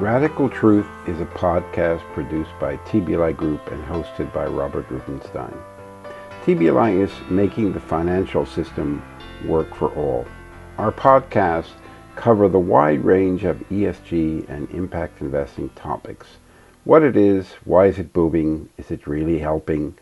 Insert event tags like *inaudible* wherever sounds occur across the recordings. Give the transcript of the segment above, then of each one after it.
Radical Truth is a podcast produced by TBLI Group and hosted by Robert Rubinstein. TBLI is making the financial system work for all. Our podcasts cover the wide range of ESG and impact investing topics. What it is, why is it booming, is it really helping,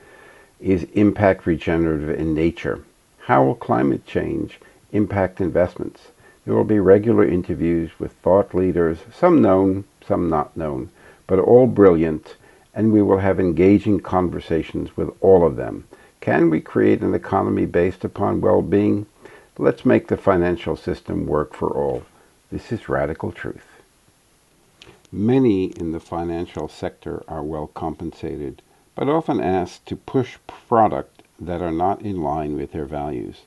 is impact regenerative in nature, how will climate change impact investments, there will be regular interviews with thought leaders, some known, some not known, but all brilliant, and we will have engaging conversations with all of them. Can we create an economy based upon well being? Let's make the financial system work for all. This is radical truth. Many in the financial sector are well compensated, but often asked to push product that are not in line with their values.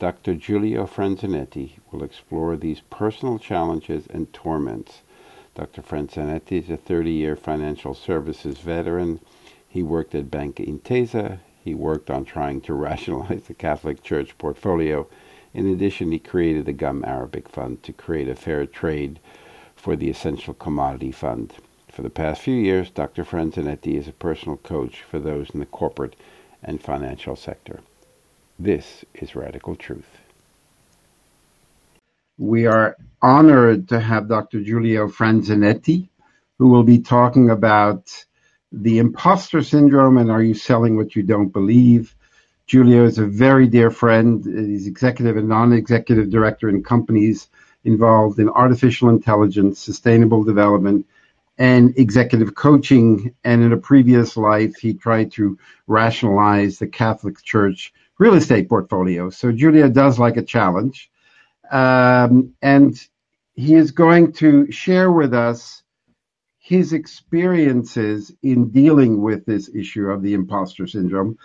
Dr. Giulio Franzinetti will explore these personal challenges and torments. Dr. Franzinetti is a 30-year financial services veteran. He worked at Banca Intesa. He worked on trying to *laughs* rationalize the Catholic Church portfolio. In addition, he created the Gum Arabic Fund to create a fair trade for the Essential Commodity Fund. For the past few years, Dr. Franzinetti is a personal coach for those in the corporate and financial sector. This is Radical Truth. We are honored to have Dr. Giulio Franzinetti, who will be talking about the imposter syndrome and are you selling what you don't believe. Giulio is a very dear friend. He's executive and non-executive director in companies involved in artificial intelligence, sustainable development, and executive coaching. And in a previous life, he tried to rationalize the Catholic Church real estate portfolio. So Giulio does like a challenge. Um, and he is going to share with us his experiences in dealing with this issue of the imposter syndrome.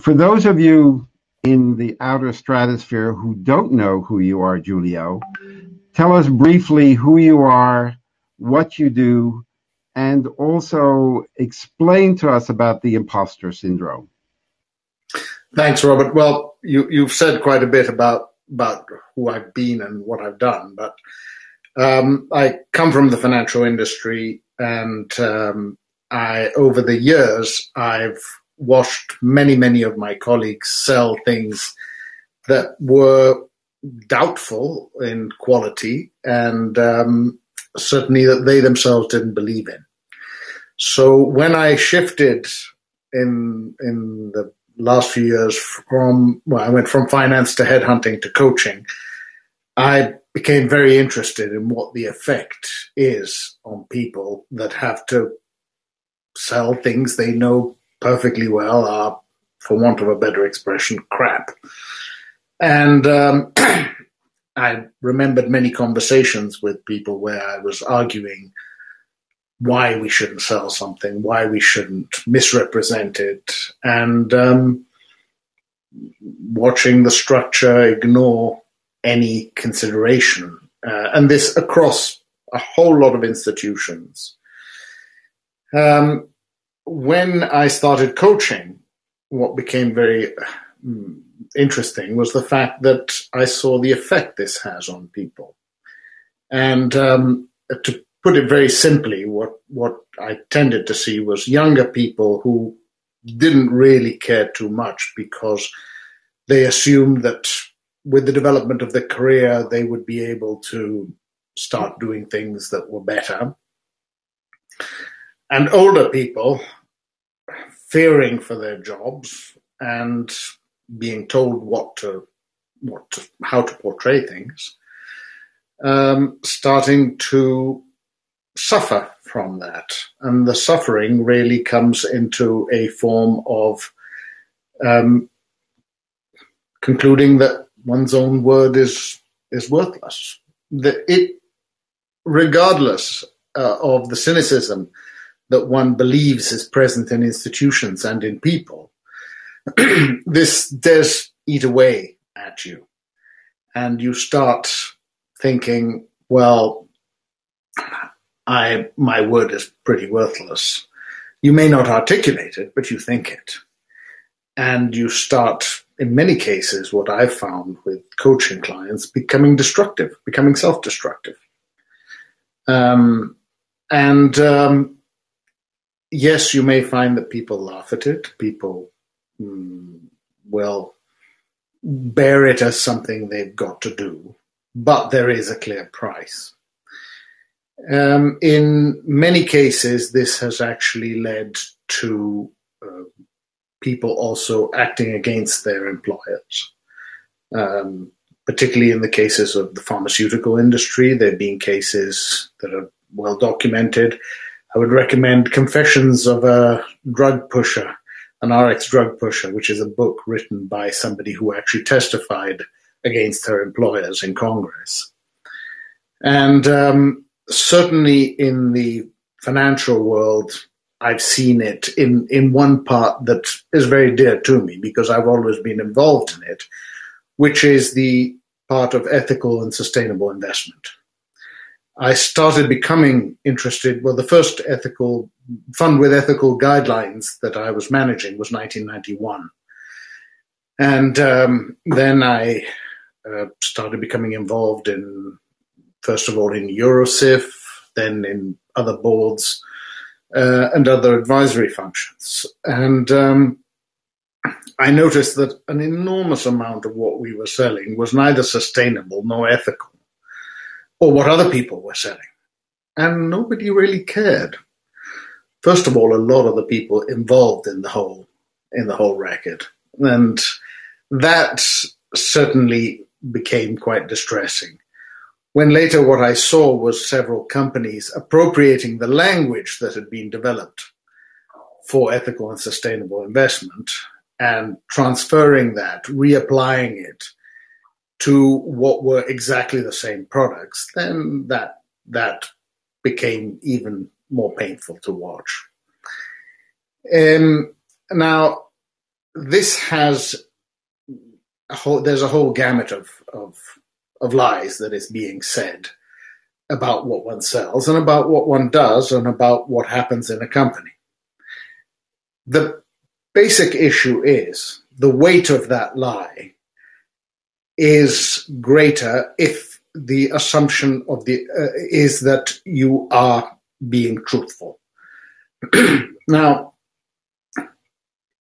For those of you in the outer stratosphere who don't know who you are, Giulio, tell us briefly who you are, what you do, and also explain to us about the imposter syndrome. Thanks, Robert. Well, you, you've said quite a bit about about who I've been and what I've done, but um, I come from the financial industry, and um, I over the years I've watched many many of my colleagues sell things that were doubtful in quality and um, certainly that they themselves didn't believe in. So when I shifted in in the last few years from well, I went from finance to headhunting to coaching. I became very interested in what the effect is on people that have to sell things they know perfectly well are, for want of a better expression, crap. And um, *clears throat* I remembered many conversations with people where I was arguing why we shouldn't sell something, why we shouldn't misrepresent it, and um, watching the structure ignore any consideration. Uh, and this across a whole lot of institutions. Um, when I started coaching, what became very um, interesting was the fact that I saw the effect this has on people. And um, to put it very simply, what what I tended to see was younger people who didn't really care too much because they assumed that with the development of the career they would be able to start doing things that were better. And older people fearing for their jobs and being told what to what to, how to portray things, um, starting to suffer from that. And the suffering really comes into a form of um, concluding that one's own word is is worthless. That it, regardless uh, of the cynicism that one believes is present in institutions and in people, *clears throat* this does eat away at you, and you start thinking, well, I my word is pretty worthless. You may not articulate it, but you think it. And you start, in many cases, what I've found with coaching clients, becoming destructive, becoming self destructive. Um, and um, yes, you may find that people laugh at it. People mm, will bear it as something they've got to do, but there is a clear price. Um, in many cases, this has actually led to uh, people also acting against their employers. Um, particularly in the cases of the pharmaceutical industry, there have been cases that are well documented. I would recommend Confessions of a Drug Pusher, an RX drug pusher, which is a book written by somebody who actually testified against her employers in Congress. And um, certainly in the financial world, I've seen it in, in one part that is very dear to me because I've always been involved in it, which is the part of ethical and sustainable investment. I started becoming interested. Well, the first ethical fund with ethical guidelines that I was managing was 1991. And um, then I uh, started becoming involved in, first of all, in Eurosif, then in other boards uh, and other advisory functions. And um, I noticed that an enormous amount of what we were selling was neither sustainable nor ethical, or what other people were selling. And nobody really cared. First of all, a lot of the people involved in the whole in the whole racket, and that certainly became quite distressing. When later what I saw was several companies appropriating the language that had been developed for ethical and sustainable investment and transferring that, reapplying it to what were exactly the same products, then that that became even more painful to watch. Um, now, this has a whole, there's a whole gamut of, of of lies that is being said about what one sells and about what one does and about what happens in a company. The basic issue is the weight of that lie is greater if the assumption of the uh, is that you are being truthful. *clears throat* now,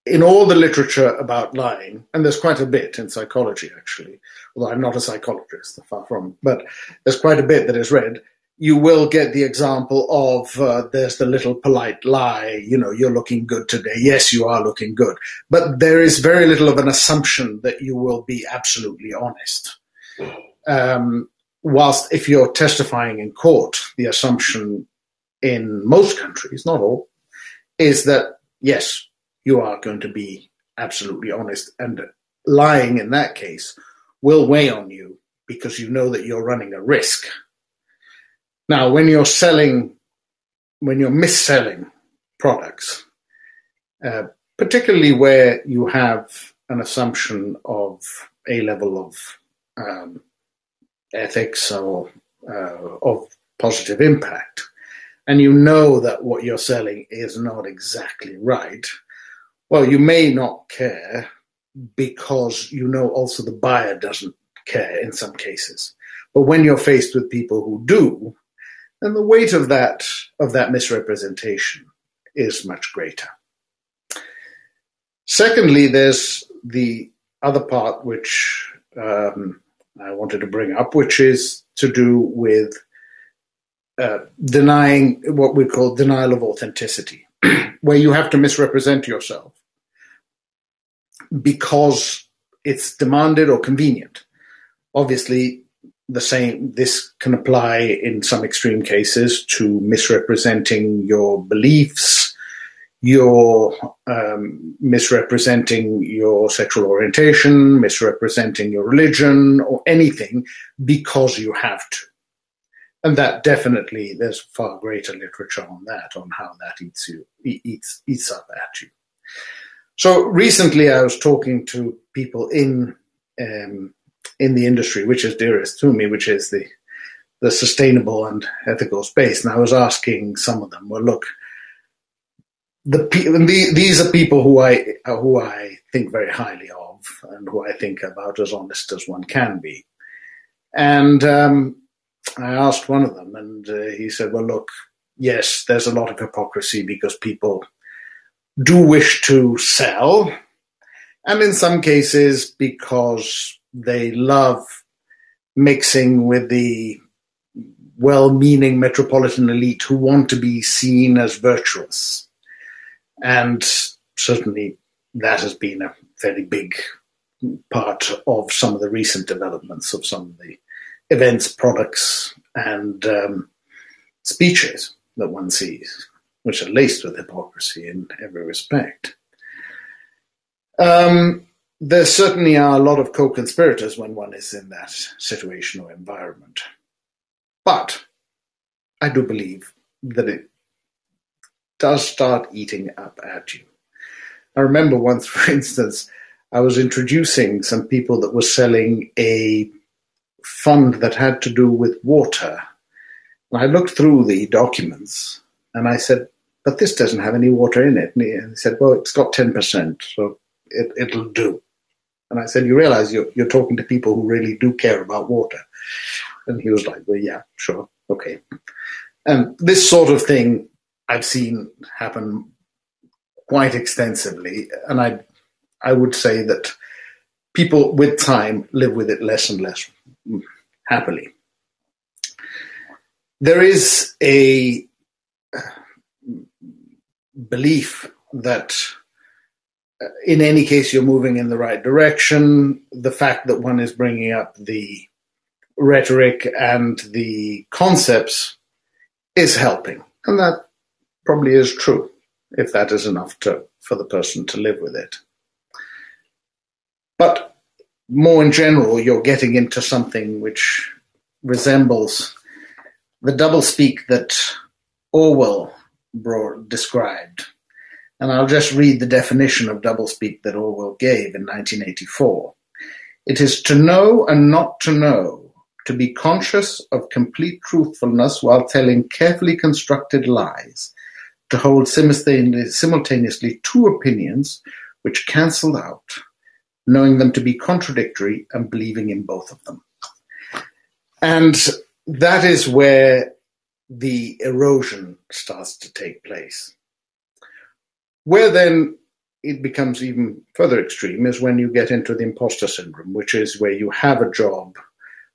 in all the literature about lying, and there's quite a bit in psychology actually, although I'm not a psychologist, far from, but there's quite a bit that is read. You will get the example of uh, there's the little polite lie, you know, you're looking good today. Yes, you are looking good. But there is very little of an assumption that you will be absolutely honest. Um, whilst if you're testifying in court, the assumption in most countries, not all, is that yes, you are going to be absolutely honest. And lying in that case will weigh on you because you know that you're running a risk. Now, when you're selling, when you're mis-selling products, uh, particularly where you have an assumption of a level of um, ethics or uh, of positive impact, and you know that what you're selling is not exactly right, well, you may not care because you know also the buyer doesn't care in some cases. But when you're faced with people who do, then the weight of that of that misrepresentation is much greater. Secondly, there's the other part which um, I wanted to bring up, which is to do with uh, denying what we call denial of authenticity, *clears throat* where you have to misrepresent yourself because it's demanded or convenient. Obviously, the same this can apply in some extreme cases to misrepresenting your beliefs, your um, misrepresenting your sexual orientation, misrepresenting your religion, or anything because you have to. And that definitely, there's far greater literature on that, on how that eats you, eats, eats up at you. So recently, I was talking to people in um, in the industry, which is dearest to me, which is the the sustainable and ethical space. And I was asking some of them, well, look, the, the these are people who I who I think very highly of, and who I think about as honest as one can be. And um, I asked one of them, and uh, he said, well, look, yes, there's a lot of hypocrisy because people do wish to sell, and in some cases because they love mixing with the well meaning metropolitan elite who want to be seen as virtuous. And certainly that has been a very big part of some of the recent developments of some of the events, products, and um, speeches that one sees, which are laced with hypocrisy in every respect. Um, there certainly are a lot of co conspirators when one is in that situation or environment. But I do believe that it does start eating up at you. I remember once, *laughs* for instance, I was introducing some people that were selling a fund that had to do with water. And I looked through the documents and I said, but this doesn't have any water in it. And he said, well, it's got 10%, so it, it'll do. And I said, you realize you're, you're talking to people who really do care about water. And he was like, well, yeah, sure, okay. And this sort of thing I've seen happen quite extensively. And I, I would say that people with time live with it less and less mm, happily. There is a belief that uh, in any case you're moving in the right direction. The fact that one is bringing up the rhetoric and the concepts is helping. And that probably is true, if that is enough to, for the person to live with it. But more in general, you're getting into something which resembles the doublespeak that Orwell brought, described. And I'll just read the definition of doublespeak that Orwell gave in 1984. It is to know and not to know, to be conscious of complete truthfulness while telling carefully constructed lies, to hold simultaneously two opinions which cancel out, knowing them to be contradictory and believing in both of them. And that is where the erosion starts to take place. Where then it becomes even further extreme is when you get into the imposter syndrome, which is where you have a job,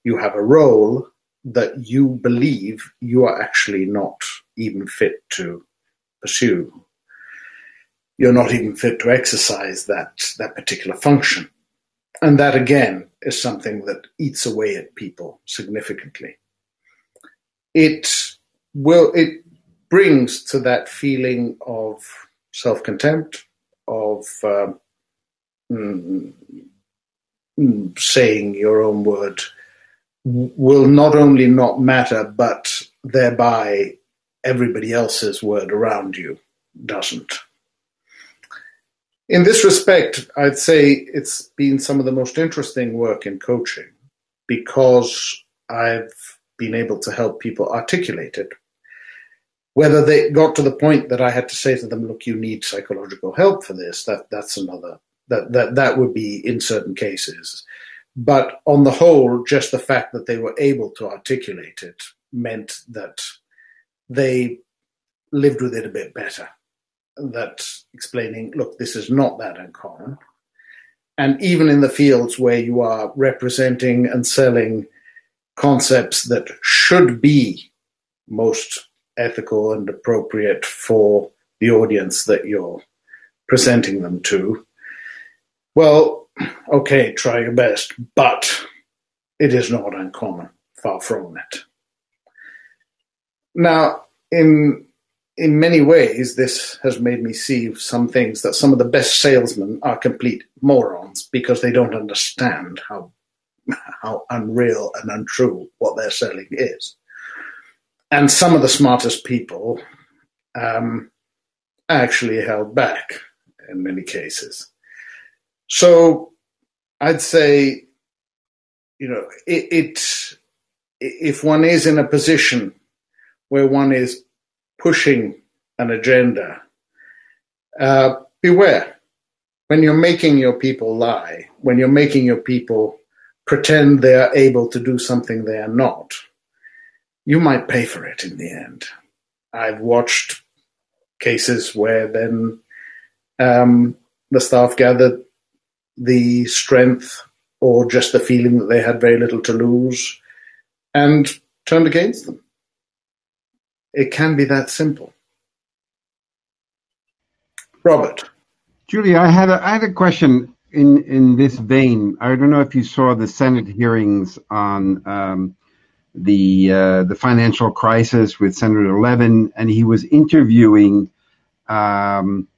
you have a role that you believe you are actually not even fit to pursue. You're not even fit to exercise that, that particular function. And that again is something that eats away at people significantly. It will, it brings to that feeling of self contempt, of um, mm, mm, saying your own word will not only not matter, but thereby everybody else's word around you doesn't. In this respect, I'd say it's been some of the most interesting work in coaching because I've been able to help people articulate it. Whether they got to the point that I had to say to them, look, you need psychological help for this, that, that's another, that, that, that would be in certain cases. But on the whole, just the fact that they were able to articulate it meant that they lived with it a bit better. That explaining, look, this is not that uncommon. And even in the fields where you are representing and selling concepts that should be most ethical and appropriate for the audience that you're presenting them to, well, okay, try your best, but it is not uncommon, far from it. Now, in in many ways, this has made me see some things that some of the best salesmen are complete morons because they don't understand how how unreal and untrue what they're selling is. And some of the smartest people um, actually held back in many cases. So I'd say, you know, it, it if one is in a position where one is pushing an agenda, uh, beware. When you're making your people lie, when you're making your people pretend they are able to do something they are not, you might pay for it in the end. I've watched cases where then um, the staff gathered the strength or just the feeling that they had very little to lose and turned against them. It can be that simple. Robert. Julie, I had a, I had a question in, in this vein. I don't know if you saw the Senate hearings on um, the uh, the financial crisis with Senator Levin, and he was interviewing um,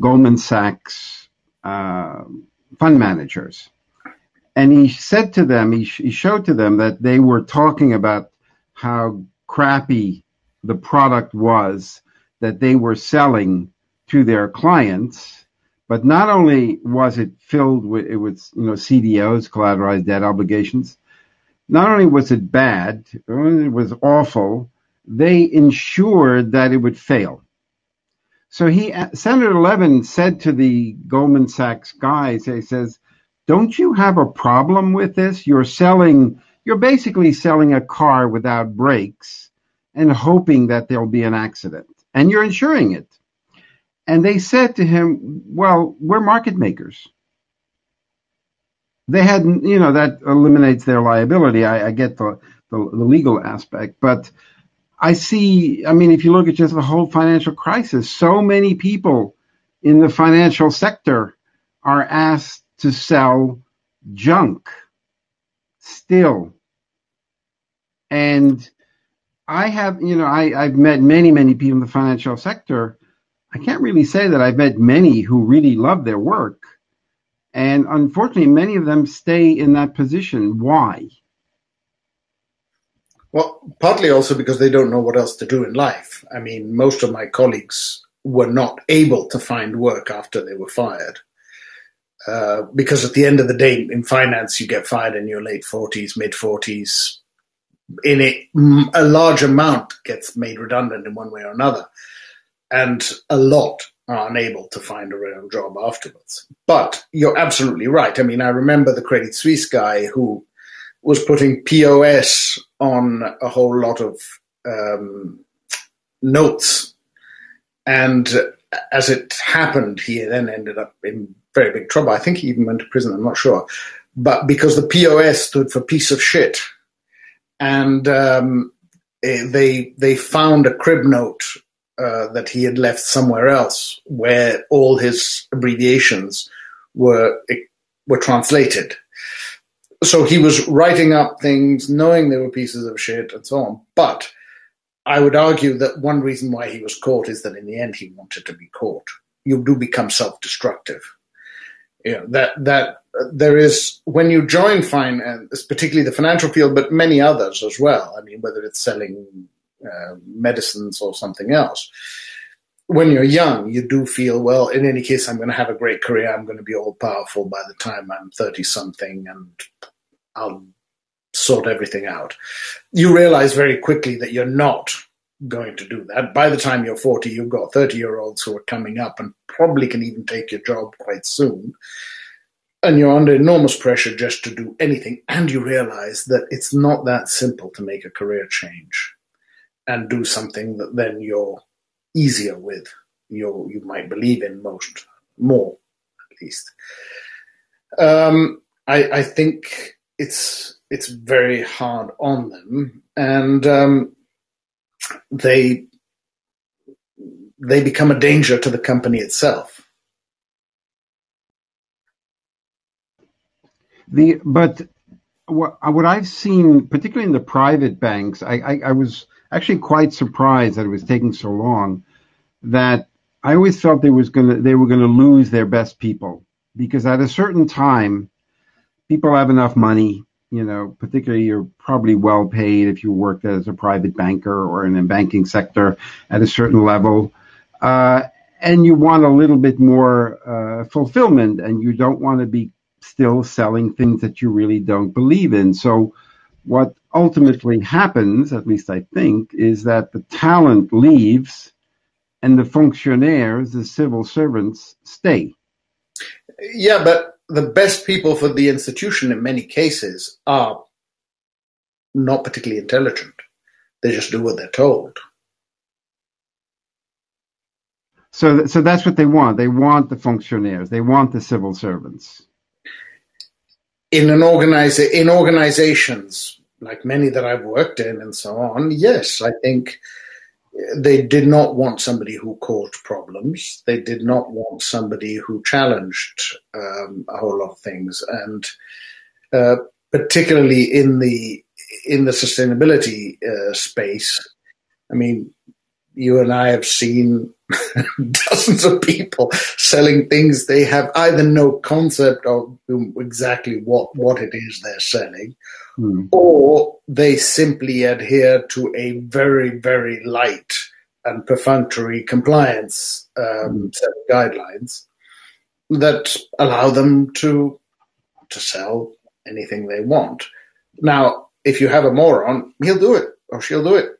Goldman Sachs uh, fund managers, and he said to them, he, he showed to them that they were talking about how crappy the product was that they were selling to their clients. But not only was it filled with, it was, you know, CDOs, collateralized debt obligations, not only was it bad, it was awful, they ensured that it would fail. So he, Senator Levin said to the Goldman Sachs guys, he says, don't you have a problem with this? You're selling, you're basically selling a car without brakes and hoping that there'll be an accident and you're insuring it. And they said to him, well, we're market makers they had, you know, that eliminates their liability. I, I get the, the, the legal aspect, but I see. I mean, if you look at just the whole financial crisis, so many people in the financial sector are asked to sell junk still, and I have, you know, I, I've met many, many people in the financial sector. I can't really say that I've met many who really love their work and unfortunately, many of them stay in that position. Why? Well, partly also because they don't know what else to do in life. I mean, most of my colleagues were not able to find work after they were fired. Uh, because at the end of the day, in finance, you get fired in your late 40s, mid 40s. In a, a large amount gets made redundant in one way or another. And a lot are unable to find a real job afterwards. But you're absolutely right. I mean, I remember the Credit Suisse guy who was putting POS on a whole lot of um, notes. And as it happened, he then ended up in very big trouble. I think he even went to prison, I'm not sure. But because the POS stood for piece of shit. And um, eh, they they found a crib note uh, that he had left somewhere else, where all his abbreviations were were translated. So he was writing up things, knowing they were pieces of shit, and so on. But I would argue that one reason why he was caught is that in the end he wanted to be caught. You do become self-destructive. You know, that that there is when you join finance, particularly the financial field, but many others as well. I mean, whether it's selling uh, medicines or something else. When you're young, you do feel, well, in any case, I'm going to have a great career. I'm going to be all powerful by the time I'm 30 something and I'll sort everything out. You realize very quickly that you're not going to do that. By the time you're 40, you've got 30 year olds who are coming up and probably can even take your job quite soon. And you're under enormous pressure just to do anything. And you realize that it's not that simple to make a career change and do something that then you're easier with. You you might believe in most more, at least. Um, I, I think it's it's very hard on them, and um, they they become a danger to the company itself. The but what what I've seen, particularly in the private banks, I, I, I was actually quite surprised that it was taking so long. That I always felt they was gonna they were gonna lose their best people because at a certain time, people have enough money. You know, particularly you're probably well paid if you work as a private banker or in the banking sector at a certain level. Uh, and you want a little bit more uh, fulfillment, and you don't want to be still selling things that you really don't believe in. So, what ultimately happens, at least I think, is that the talent leaves and the functionaires, the civil servants, stay. Yeah, but the best people for the institution in many cases are not particularly intelligent. They just do what they're told. So, so that's what they want. They want the functionaries. They want the civil servants. In an organizer, in organizations like many that I've worked in and so on, yes, I think they did not want somebody who caused problems. They did not want somebody who challenged um, a whole lot of things, and uh, particularly in the in the sustainability uh, space. I mean, you and I have seen *laughs* dozens of people selling things they have either no concept of exactly what, what it is they're selling, mm. or they simply adhere to a very, very light and perfunctory compliance um, mm. set of guidelines that allow them to to sell anything they want. Now, if you have a moron, he'll do it or she'll do it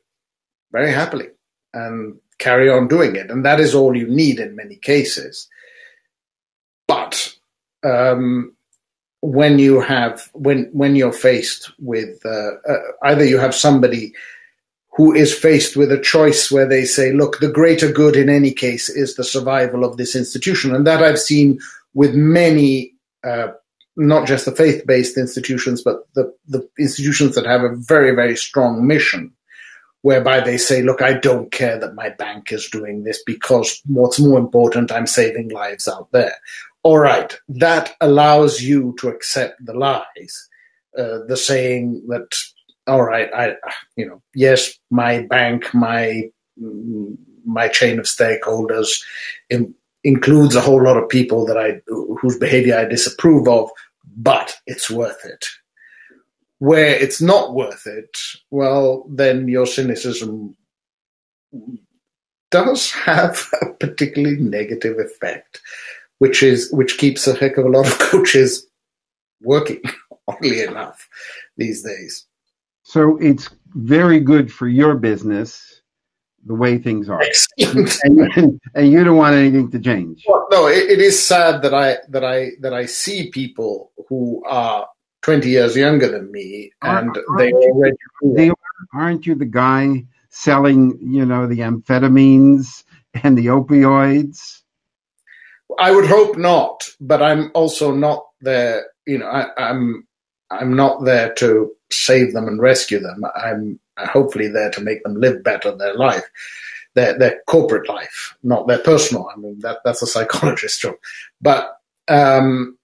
very happily and carry on doing it. And that is all you need in many cases. But um, when you have when when you're faced with uh, uh, either you have somebody who is faced with a choice where they say, look, the greater good in any case is the survival of this institution. And that I've seen with many, uh, not just the faith based institutions, but the, the institutions that have a very, very strong mission whereby they say, look, I don't care that my bank is doing this because what's more important, I'm saving lives out there. All right, that allows you to accept the lies, uh, the saying that, all right, I, you know, yes, my bank, my my chain of stakeholders in, includes a whole lot of people that I whose behavior I disapprove of, but it's worth it. Where it's not worth it, well, then your cynicism does have a particularly negative effect, which is which keeps a heck of a lot of *laughs* coaches working, *laughs* oddly enough, these days. So it's very good for your business the way things are, *laughs* and, and, and, you don't want anything to change. Well, no, it, it is sad that I that I that I see people who are 20 years younger than me, and aren't, they already. They, aren't you the guy selling, you know, the amphetamines and the opioids? I would hope not, but I'm also not there. You know, I, I'm I'm not there to save them and rescue them. I'm hopefully there to make them live better their life, their their corporate life, not their personal. I mean, that that's a *laughs* psychologist's job. But um,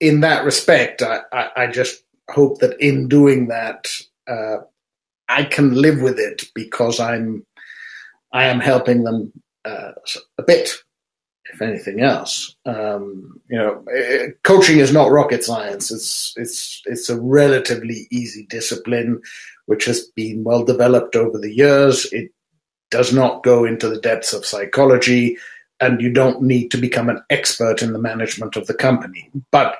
in that respect, I, I, I, just hope that in doing that, uh, I can live with it because I'm I am helping them uh, a bit, if anything else. Um, you know, eh, coaching is not rocket science. It's it's it's a relatively easy discipline, which has been well developed over the years. It does not go into the depths of psychology, and you don't need to become an expert in the management of the company. But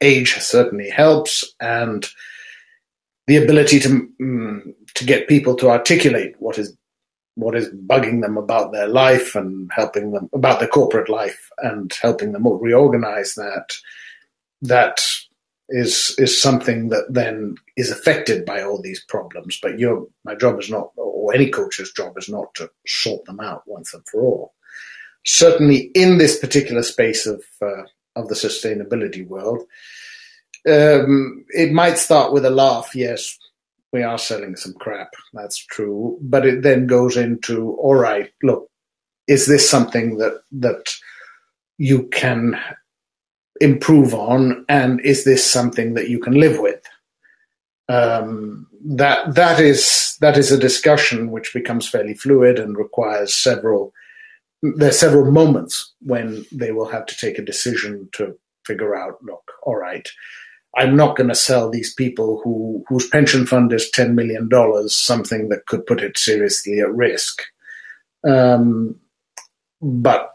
age certainly helps, and the ability to mm, to get people to articulate what is what is bugging them about their life and helping them about their corporate life and helping them reorganize that that is is something that then is affected by all these problems but your my job is not or any coach's job is not to sort them out once and for all certainly in this particular space of uh, of the sustainability world. Um, it might start with a laugh, yes, we are selling some crap, that's true, but it then goes into, all right, look, is this something that that you can improve on, and is this something that you can live with? Um, that that is that is a discussion which becomes fairly fluid and requires several there are several moments when they will have to take a decision to figure out, look, all right, I'm not going to sell these people who whose pension fund is ten million dollars something that could put it seriously at risk. Um, but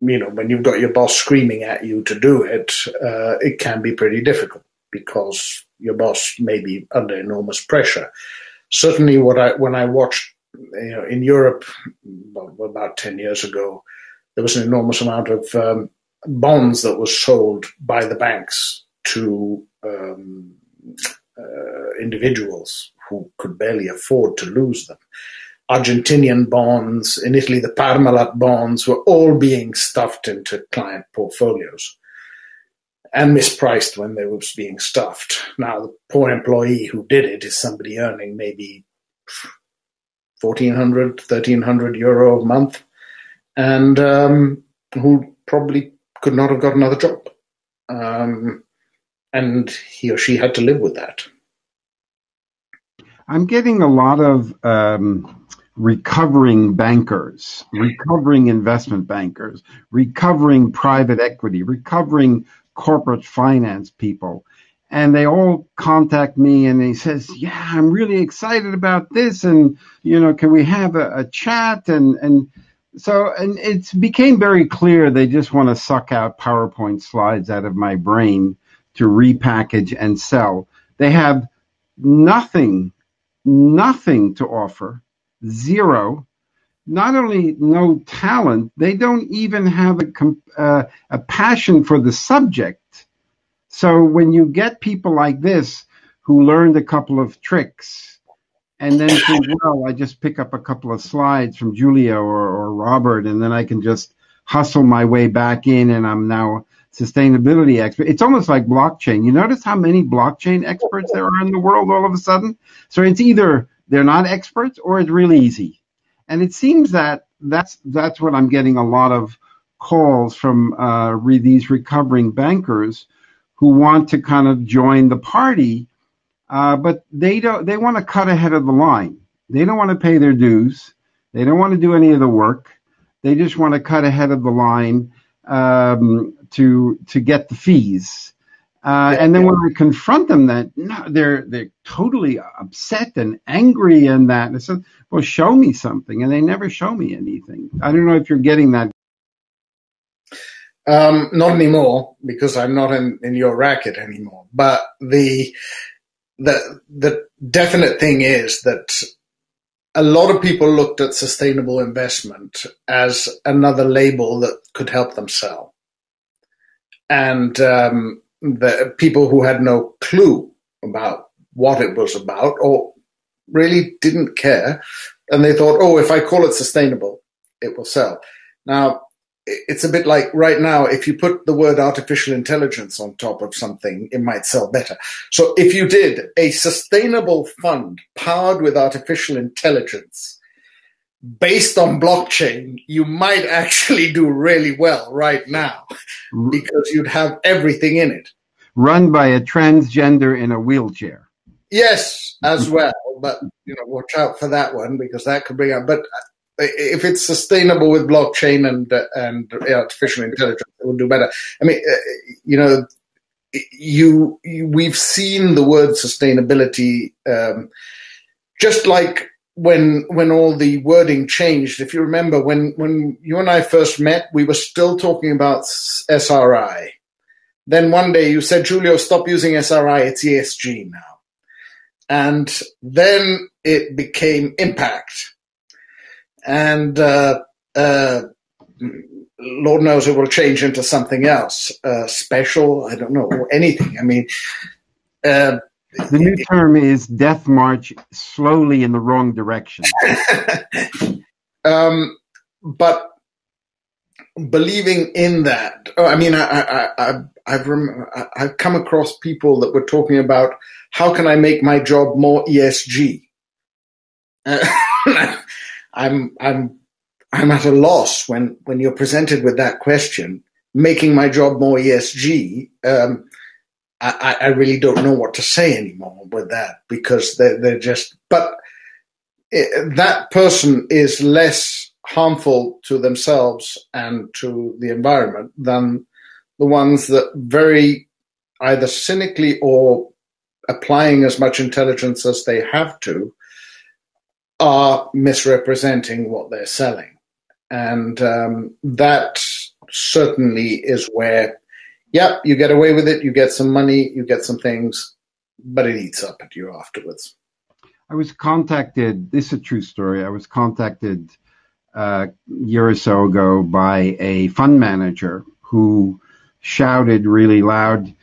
you know, when you've got your boss screaming at you to do it, uh, it can be pretty difficult because your boss may be under enormous pressure. Certainly, what I when I watched you know, in Europe, about 10 years ago, there was an enormous amount of um, bonds that was sold by the banks to um, uh, individuals who could barely afford to lose them. Argentinian bonds, in Italy, the Parmalat bonds were all being stuffed into client portfolios and mispriced when they was being stuffed. Now, the poor employee who did it is somebody earning maybe 1400, 1300 euro a month, and um, who probably could not have got another job. Um, and he or she had to live with that. I'm getting a lot of um, recovering bankers, recovering investment bankers, recovering private equity, recovering corporate finance people. And they all contact me and he says, yeah, I'm really excited about this. And, you know, can we have a, a chat? And, and so, and it became very clear they just want to suck out PowerPoint slides out of my brain to repackage and sell. They have nothing, nothing to offer, zero. Not only no talent, they don't even have a, uh, a passion for the subject. So when you get people like this who learned a couple of tricks and then think, well, I just pick up a couple of slides from Julia or, or Robert, and then I can just hustle my way back in, and I'm now sustainability expert. It's almost like blockchain. You notice how many blockchain experts there are in the world all of a sudden? So it's either they're not experts or it's really easy. And it seems that that's that's what I'm getting a lot of calls from uh, re- these recovering bankers who want to kind of join the party, uh, but they don't. They want to cut ahead of the line. They don't want to pay their dues. They don't want to do any of the work. They just want to cut ahead of the line um, to to get the fees. Uh, and then when I confront them, that no, they're they're totally upset and angry, and that I said, "Well, show me something," and they never show me anything. I don't know if you're getting that. Um, not anymore because I'm not in, in your racket anymore. But the the the definite thing is that a lot of people looked at sustainable investment as another label that could help them sell and um, the people who had no clue about what it was about or really didn't care, and they thought, oh, if I call it sustainable, it will sell. Now, it's a bit like right now, if you put the word artificial intelligence on top of something, it might sell better. So if you did a sustainable fund powered with artificial intelligence, based on blockchain, you might actually do really well right now because you'd have everything in it. Run by a transgender in a wheelchair. Yes, as well, but you know, watch out for that one because that could bring up. But if it's sustainable with blockchain and uh, and artificial intelligence, it will do better. I mean, uh, you know, you, you, we've seen the word sustainability um, just like when when all the wording changed. If you remember, when when you and I first met, we were still talking about SRI. Then one day you said, Giulio, stop using SRI. It's ESG now. And then it became impact. And uh, uh, Lord knows it will change into something else, uh, special, I don't know, anything. I mean, uh, the new term is death march slowly in the wrong direction. *laughs* um, but believing in that, oh, I mean, I, I, I, I've rem- I've come across people that were talking about how can I make my job more ESG. Uh, *laughs* I'm I'm I'm at a loss when when you're presented with that question. Making my job more ESG. Um, I, I really don't know what to say anymore with that because they're, they're just, but it, that person is less harmful to themselves and to the environment than the ones that very either cynically or applying as much intelligence as they have to are misrepresenting what they're selling. And um, that certainly is where yeah, you get away with it, you get some money, you get some things, but it eats up at you afterwards. I was contacted, this is a true story. I was contacted uh, a year or so ago by a fund manager who shouted really loud,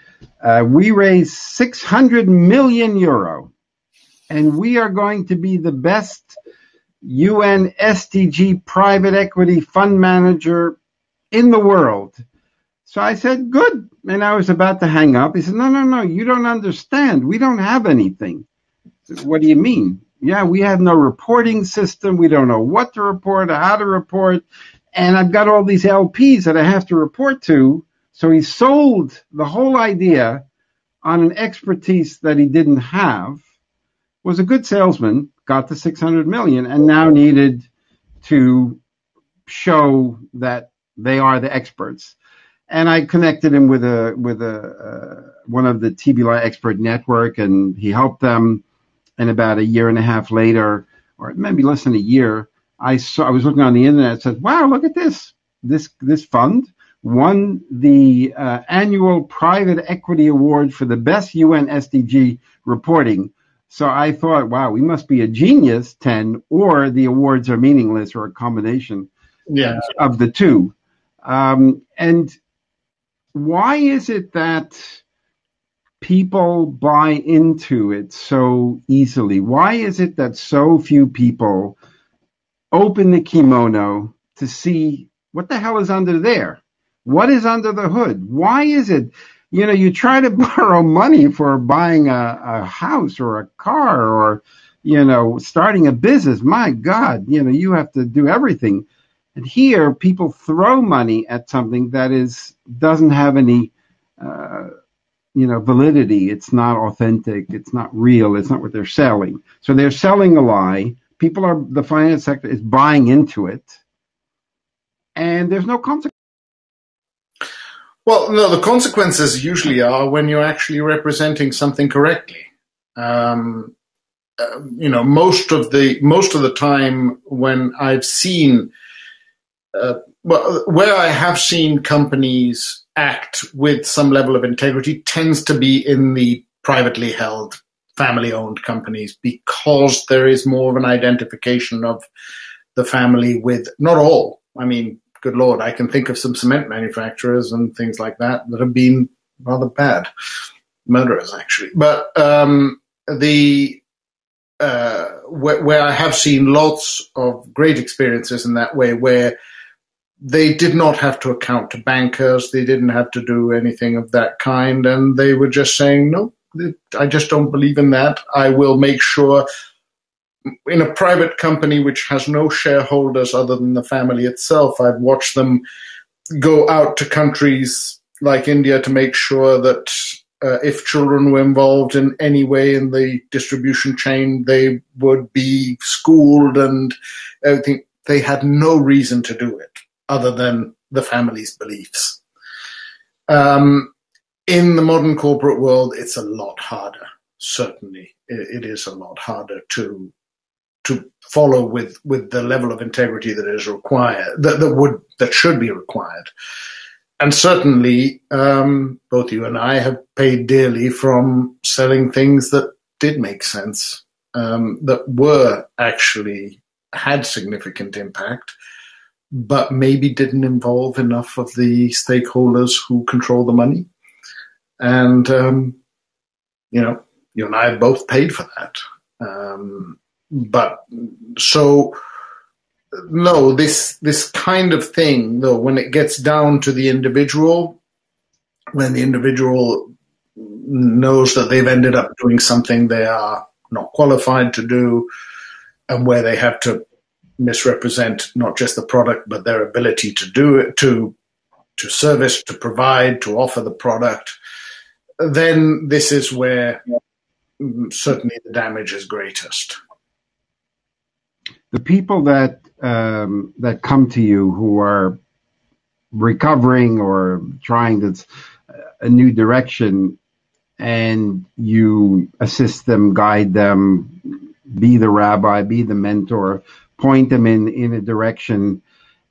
uh, We raised 600 million euro, and we are going to be the best UN SDG private equity fund manager in the world. So I said, good. And I was about to hang up. He said, no, no, no, you don't understand. We don't have anything. Said, what do you mean? Yeah, we have no reporting system. We don't know what to report or how to report. And I've got all these LPs that I have to report to. So he sold the whole idea on an expertise that he didn't have, was a good salesman, got the 600 million, and now needed to show that they are the experts. And I connected him with a with a uh, one of the TBLI expert network, and he helped them. And about a year and a half later, or maybe less than a year, I saw I was looking on the internet. and said, "Wow, look at this! This this fund won the uh, annual private equity award for the best UN SDG reporting." So I thought, "Wow, we must be a genius, ten, or the awards are meaningless, or a combination yeah. of the two. Um, and why is it that people buy into it so easily? Why is it that so few people open the kimono to see what the hell is under there? What is under the hood? Why is it? You know, you try to *laughs* borrow money for buying a, a house or a car or, you know, starting a business. My God, you know, you have to do everything. Here, people throw money at something that is doesn't have any, uh, you know, validity. It's not authentic. It's not real. It's not what they're selling. So they're selling a lie. People are the finance sector is buying into it, and there's no consequence. Well, no, the consequences usually are when you're actually representing something correctly. Um, uh, you know, most of the most of the time when I've seen, well, where I have seen companies act with some level of integrity tends to be in the privately held, family-owned companies because there is more of an identification of the family with not all. I mean, good lord, I can think of some cement manufacturers and things like that that have been rather bad murderers, actually. But um, the uh, where, where, I have seen lots of great experiences in that way, where they did not have to account to bankers, they didn't have to do anything of that kind, and they were just saying, no, I just don't believe in that. I will make sure in a private company which has no shareholders other than the family itself, I've watched them go out to countries like India to make sure that uh, if children were involved in any way in the distribution chain, they would be schooled and everything. They had no reason to do it other than the family's beliefs. Um, in the modern corporate world, it's a lot harder. Certainly, it, it is a lot harder to to follow with with the level of integrity that is required that, that would that should be required and certainly um, both you and I have paid dearly from selling things that did make sense um, that were actually had significant impact but maybe didn't involve enough of the stakeholders who control the money. And um, you know you and I both paid for that. Um, but so no, this this kind of thing, though, when it gets down to the individual, when the individual knows that they've ended up doing something they are not qualified to do, and where they have to misrepresent not just the product but their ability to do it, to to service, to provide, to offer the product, then this is where certainly the damage is greatest. The people that um, that come to you who are recovering or trying this a new direction, and you assist them, guide them, be the rabbi, be the mentor, point them in in a direction,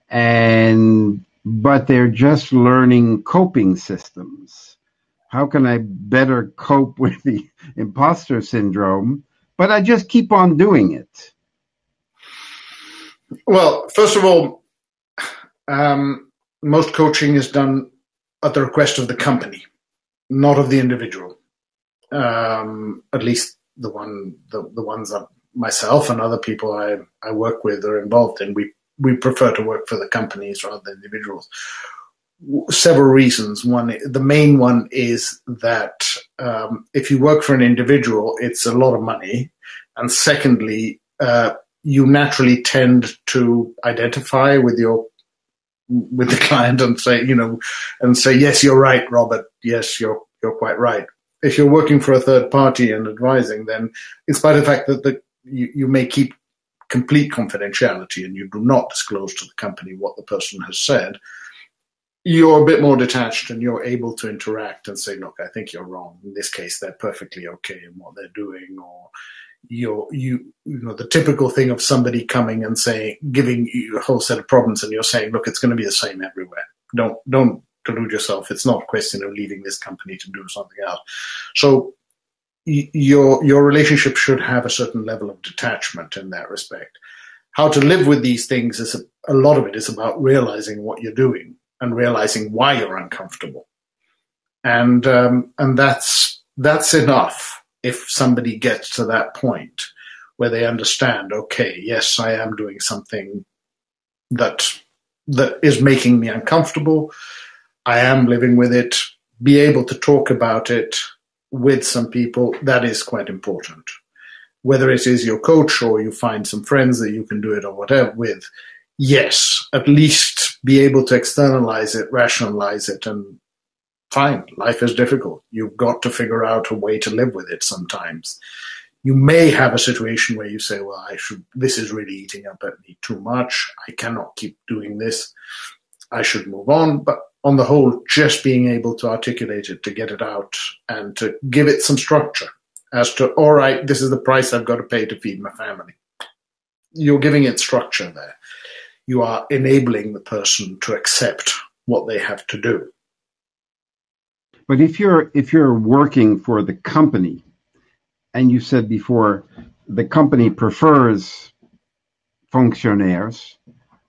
and but they're just learning coping systems. How can I better cope *laughs* with the imposter syndrome? But I just keep on doing it well, first of all, um, most coaching is done at the request of the company, not of the individual. Um, at least the one, the, the ones that myself and other people I, I work with are involved in, we, we prefer to work for the companies rather than individuals. Several reasons. One, the main one is that um, if you work for an individual, it's a lot of money. And secondly, uh, you naturally tend to identify with your with the *laughs* client and say, you know, and say, yes, you're right, Robert. Yes, you're you're quite right. If you're working for a third party and advising, then in spite of the fact that the, you, you may keep complete confidentiality and you do not disclose to the company what the person has said, you're a bit more detached and you're able to interact and say, look, I think you're wrong. In this case, they're perfectly okay in what they're doing, or you're, you you know the typical thing of somebody coming and saying giving you a whole set of problems and you're saying look it's going to be the same everywhere. Don't don't delude yourself. It's not a question of leaving this company to do something else. So your your relationship should have a certain level of detachment in that respect how to live with these things is a, a lot of it is about realizing what you're doing and realizing why you're uncomfortable and um, and that's that's enough if somebody gets to that point where they understand, okay, yes, I am doing something that that is making me uncomfortable. I am living with it. Be able to talk about it with some people, that is quite important. Whether it is your coach or you find some friends that you can do it or whatever with, yes, at least be able to externalize it, rationalize it, and fine, life is difficult. You've got to figure out a way to live with it sometimes. You may have a situation where you say, well, I should, this is really eating up at me too much. I cannot keep doing this. I should move on. But on the whole, just being able to articulate it, to get it out and to give it some structure as to, all right, this is the price I've got to pay to feed my family. You're giving it structure there. You are enabling the person to accept what they have to do but if you're if you're working for the company, and you said before, the company prefers functionaires,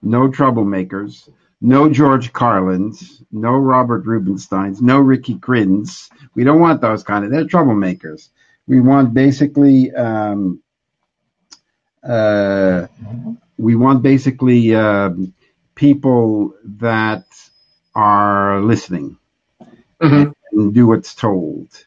no troublemakers, no George Carlins, no Robert Rubinsteins, no Ricky Krins. We don't want those kind of. They're troublemakers. We want basically. Um, uh, we want basically uh, people that are listening. Mm-hmm and do what's told.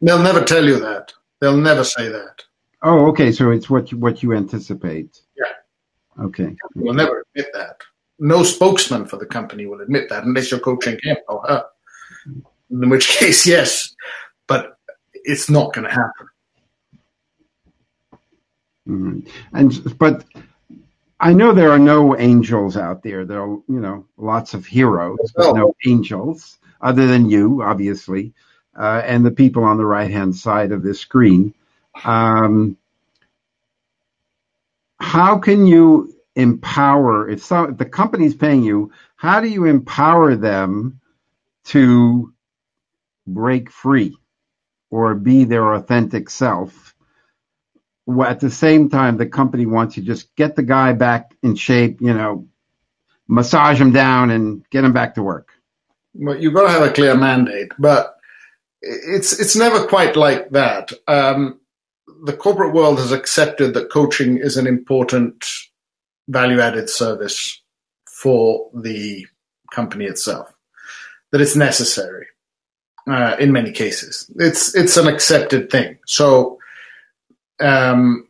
They'll never tell you that. They'll never say that. Oh, okay. So it's what you, what you anticipate. Yeah. Okay. We'll never admit that. No spokesman for the company will admit that unless you're coaching him or her. In which *laughs* case, yes, but it's not going to happen. Mm-hmm. And but I know there are no angels out there. There are, you know, lots of heroes, but no angels other than you, obviously, uh, and the people on the right hand side of this screen. Um, how can you empower if, so, if the company's paying you? How do you empower them to break free or be their authentic self? At the same time, the company wants to just get the guy back in shape, you know, massage him down and get him back to work well, you've got to have a clear mandate, but it's it's never quite like that. Um, the corporate world has accepted that coaching is an important value-added service for the company itself, that it's necessary uh, in many cases. It's it's an accepted thing. So um,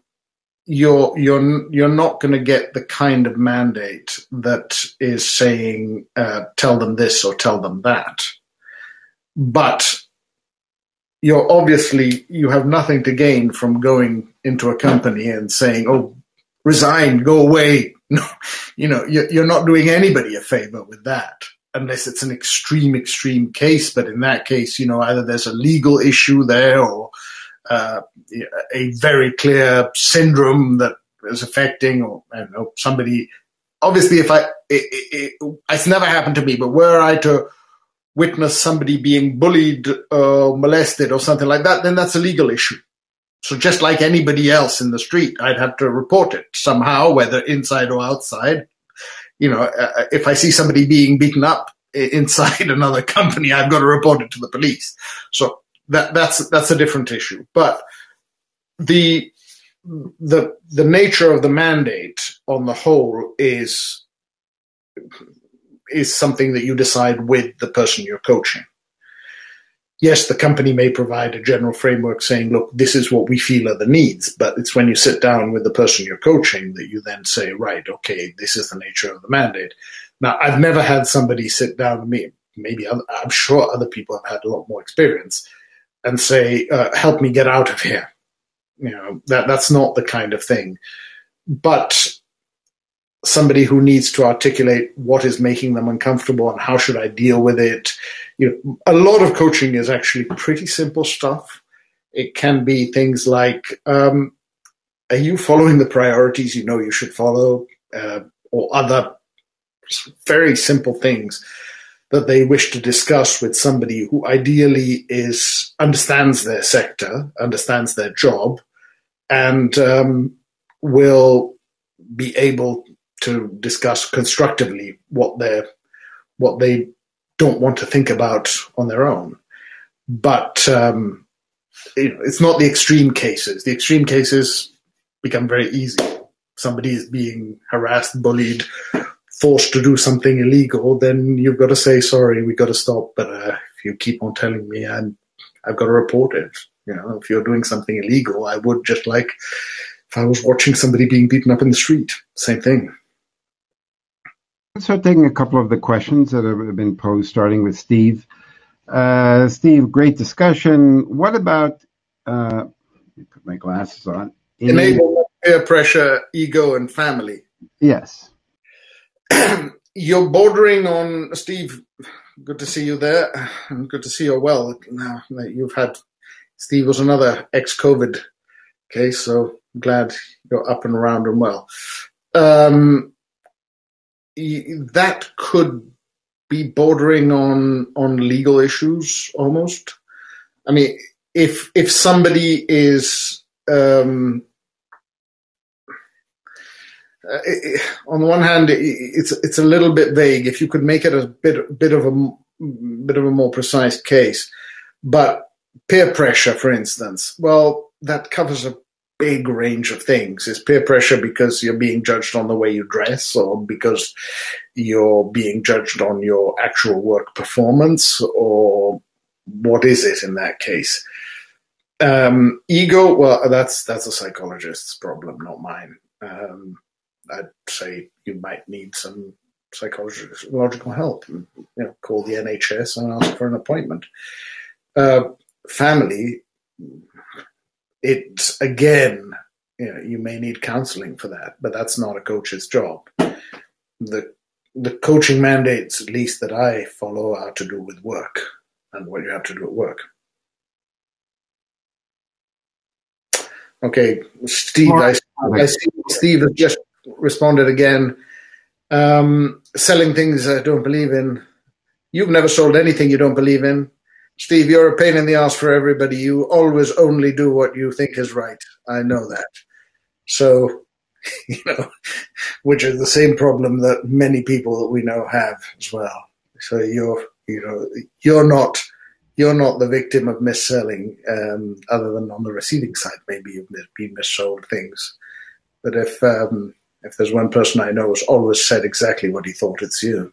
you're you're you're not going to get the kind of mandate that is saying uh, tell them this or tell them that but you're obviously you have nothing to gain from going into a company and saying oh resign go away *laughs* no you know you're not doing anybody a favor with that unless it's an extreme extreme case but in that case you know either there's a legal issue there or uh, a very clear syndrome that is affecting, or I don't know, somebody. Obviously, if I, it, it, it, it's never happened to me, but were I to witness somebody being bullied or molested or something like that, then that's a legal issue. So just like anybody else in the street, I'd have to report it somehow, whether inside or outside. You know, uh, uh if I see somebody being beaten up inside *laughs* another company, I've got to report it to the police. So that that's that's a different issue. But the the the nature of the mandate on the whole is is something that you decide with the person you're coaching. Yes, the company may provide a general framework saying, look, this is what we feel are the needs, but it's when you sit down with the person you're coaching that you then say, right, okay, this is the nature of the mandate. Now, I've never had somebody sit down with me, maybe I'm sure other people have had a lot more experience, and say, uh, help me get out of here. You know, that, that's not the kind of thing. But somebody who needs to articulate what is making them uncomfortable and how should I deal with it. You know, a lot of coaching is actually pretty simple stuff. It can be things like, um, are you following the priorities you know you should follow, uh, or other very simple things that they wish to discuss with somebody who ideally is understands their sector, understands their job, and um, will be able to discuss constructively what they what they don't want to think about on their own. But um, it, it's not the extreme cases. The extreme cases become very easy. Somebody is being harassed, bullied, forced to do something illegal, then you've got to say sorry. We've got to stop. But uh, if you keep on telling me, I'm, I've got to report it. You know, if you're doing something illegal, I would just like if I was watching somebody being beaten up in the street. Same thing. Start taking a couple of the questions that have been posed, starting with Steve. Uh, Steve, great discussion. What about, uh, let me put my glasses on. Enable peer pressure, ego, and family. Yes. You're bordering on, Steve, good to see you there. Good to see you well. Now you've had, Steve was another ex COVID case, so I'm glad you're up and around and well. Um, that could be bordering on on legal issues almost. I mean, if if somebody is um, uh, on the one hand, it, it's it's a little bit vague. If you could make it a bit bit of a bit of a more precise case, but peer pressure, for instance, well, that covers a big range of things. Is peer pressure because you're being judged on the way you dress or because you're being judged on your actual work performance or what is it in that case? Um, ego, well, that's that's a psychologist's problem, not mine. Um, I'd say you might need some psychological help. You know, call the NHS and ask for an appointment. Uh, family, it's again, you know, you may need counseling for that, but that's not a coach's job. The the coaching mandates, at least that I follow, are to do with work and what you have to do at work. Okay, Steve, I, I see Steve has just responded again. Um, selling things I don't believe in. You've never sold anything you don't believe in. Steve, you're a pain in the ass for everybody. You always only do what you think is right. I know that. So, *laughs* you know, which is the same problem that many people that we know have as well. So you're, you know, you're not, you're not the victim of misselling, um, other than on the receiving side. Maybe you've been missold things. But if, um, if there's one person I know who's always said exactly what he thought, it's you.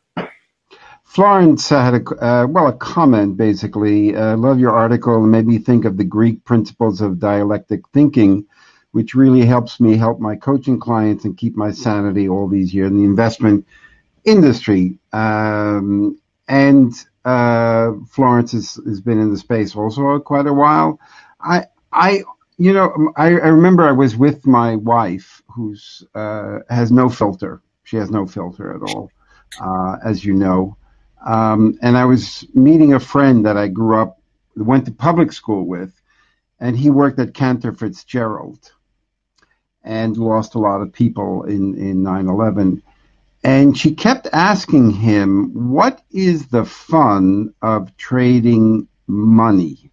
Florence had a uh, well a comment basically. Uh, love your article and made me think of the Greek principles of dialectic thinking, which really helps me help my coaching clients and keep my sanity all these years in the investment industry. Um, and uh, Florence has, has been in the space also quite a while. I I you know I, I remember I was with my wife who's uh, has no filter. She has no filter at all, uh, as you know. Um, and I was meeting a friend that I grew up, went to public school with, and he worked at Cantor Fitzgerald and lost a lot of people in, in 9-11. And she kept asking him, what is the fun of trading money?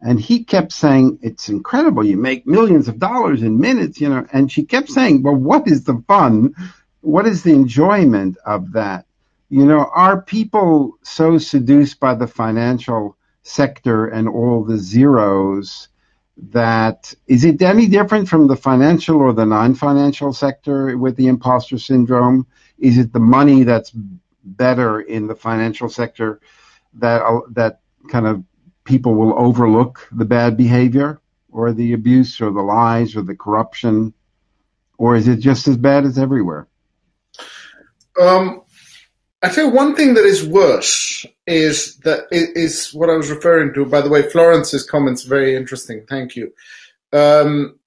And he kept saying, it's incredible. You make millions of dollars in minutes, you know. And she kept saying, well, what is the fun? What is the enjoyment of that? You know, are people so seduced by the financial sector and all the zeros that is it any different from the financial or the non-financial sector with the imposter syndrome? Is it the money that's better in the financial sector that that kind of people will overlook the bad behavior or the abuse or the lies or the corruption, or is it just as bad as everywhere? Um, I you one thing that is worse is that is what I was referring to. By the way, Florence's comments very interesting. Thank you. Um,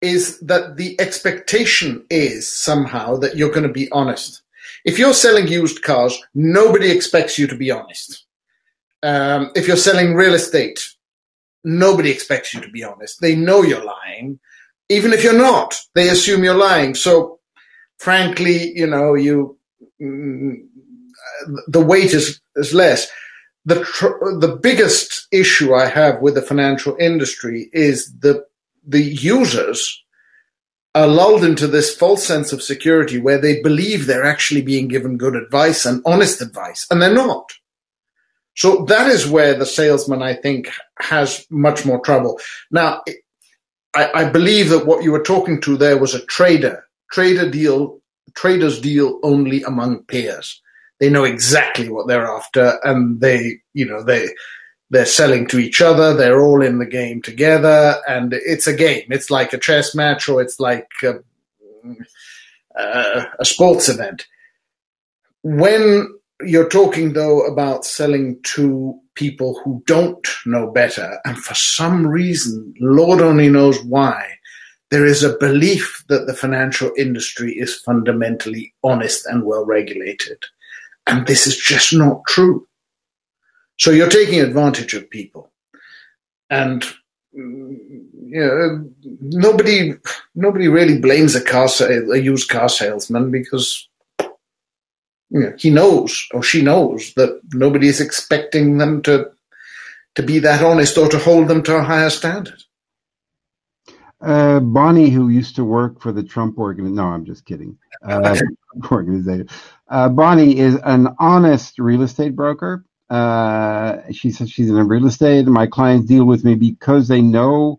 is that the expectation is somehow that you're going to be honest. If you're selling used cars, nobody expects you to be honest. Um, if you're selling real estate, nobody expects you to be honest. They know you're lying. Even if you're not, they assume you're lying. So, frankly, you know, you mm, the weight is, is less. The, tr- the biggest issue I have with the financial industry is the, the users are lulled into this false sense of security where they believe they're actually being given good advice and honest advice, and they're not. So that is where the salesman, I think, has much more trouble. Now, I, I believe that what you were talking to there was a trader, trader deal, traders deal only among peers. They know exactly what they're after, and they, you know, they they're selling to each other. They're all in the game together, and it's a game. It's like a chess match, or it's like a, uh, a sports event. When you're talking though about selling to people who don't know better, and for some reason, Lord only knows why, there is a belief that the financial industry is fundamentally honest and well regulated. And this is just not true. So you're taking advantage of people. And you know, nobody nobody really blames a car a used car salesman because you know, he knows or she knows that nobody is expecting them to to be that honest or to hold them to a higher standard. Uh, Bonnie, who used to work for the Trump organization, no, I'm just kidding. Uh, *laughs* organization. Uh, Bonnie is an honest real estate broker. Uh, she says she's in real estate. My clients deal with me because they know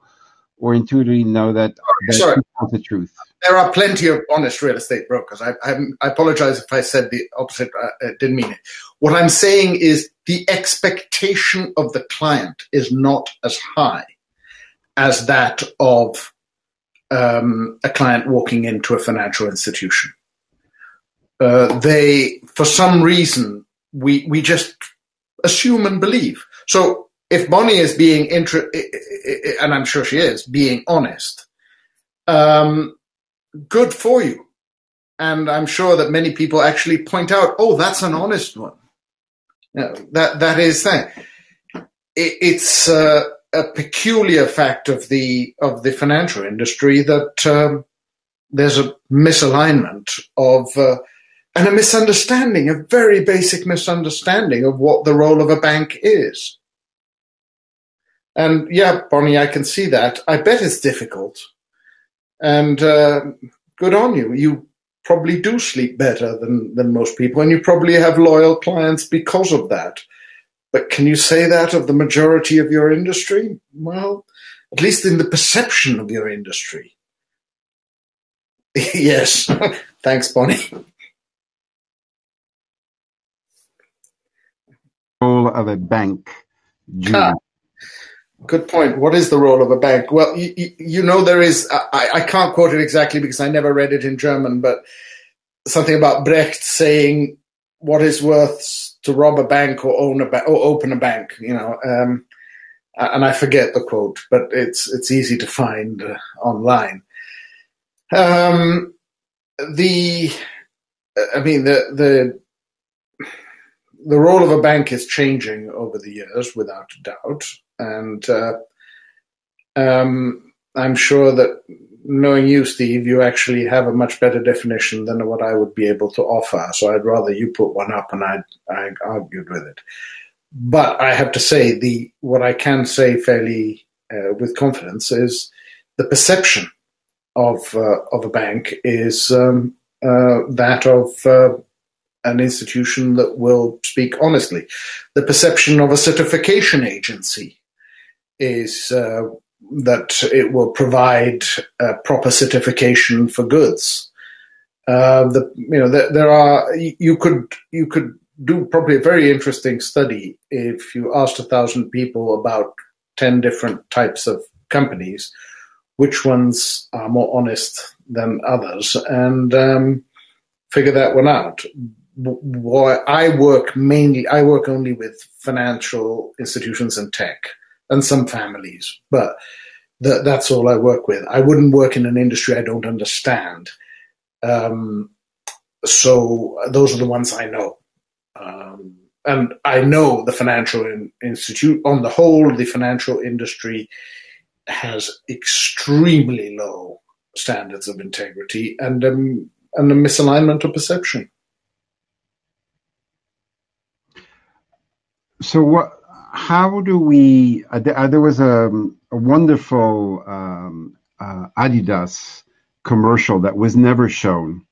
or intuitively know that, that Sorry. the truth. There are plenty of honest real estate brokers. I, I, I apologize if I said the opposite. I uh, didn't mean it. What I'm saying is the expectation of the client is not as high as that of um, a client walking into a financial institution. Uh, they, for some reason, we we just assume and believe. So if Bonnie is being inter- and I'm sure she is being honest, um, good for you. And I'm sure that many people actually point out, oh, that's an honest one. that that is that. It, it's uh, a peculiar fact of the of the financial industry that um, there's a misalignment of uh, and a misunderstanding, a very basic misunderstanding of what the role of a bank is. And yeah, Bonnie, I can see that. I bet it's difficult. And uh, good on you. You probably do sleep better than, than most people, and you probably have loyal clients because of that. But can you say that of the majority of your industry? Well, at least in the perception of your industry. *laughs* yes. *laughs* Thanks, Bonnie. Role of a bank. Ah, good point. What is the role of a bank? Well, you, you know, there is, I, I can't quote it exactly because I never read it in German, but something about Brecht saying what is worth to rob a bank or own a ba- or open a bank, you know. Um, and I forget the quote, but it's it's easy to find uh, online. Um, the, I mean the the the role of a bank is changing over the years, without a doubt, and uh, um, I'm sure that knowing you, Steve, you actually have a much better definition than what I would be able to offer. So I'd rather you put one up and I I argued with it. But I have to say the what I can say fairly uh, with confidence is the perception of uh, of a bank is um, uh, that of uh, an institution that will speak honestly. The perception of a certification agency is uh, that it will provide proper certification for goods. Uh, the you know there, there are you could you could do probably a very interesting study if you asked a thousand people about ten different types of companies, which ones are more honest than others, and um, figure that one out. Why I work mainly, I work only with financial institutions and tech, and some families, but that's all I work with. I wouldn't work in an industry I don't understand um, so those are the ones I know. Um, and I know the financial in, institute, on the whole, the financial industry has extremely low standards of integrity and um, and a misalignment of perception. So what? How do we? Uh, there, uh, was a, a wonderful um, uh, Adidas commercial that was never shown.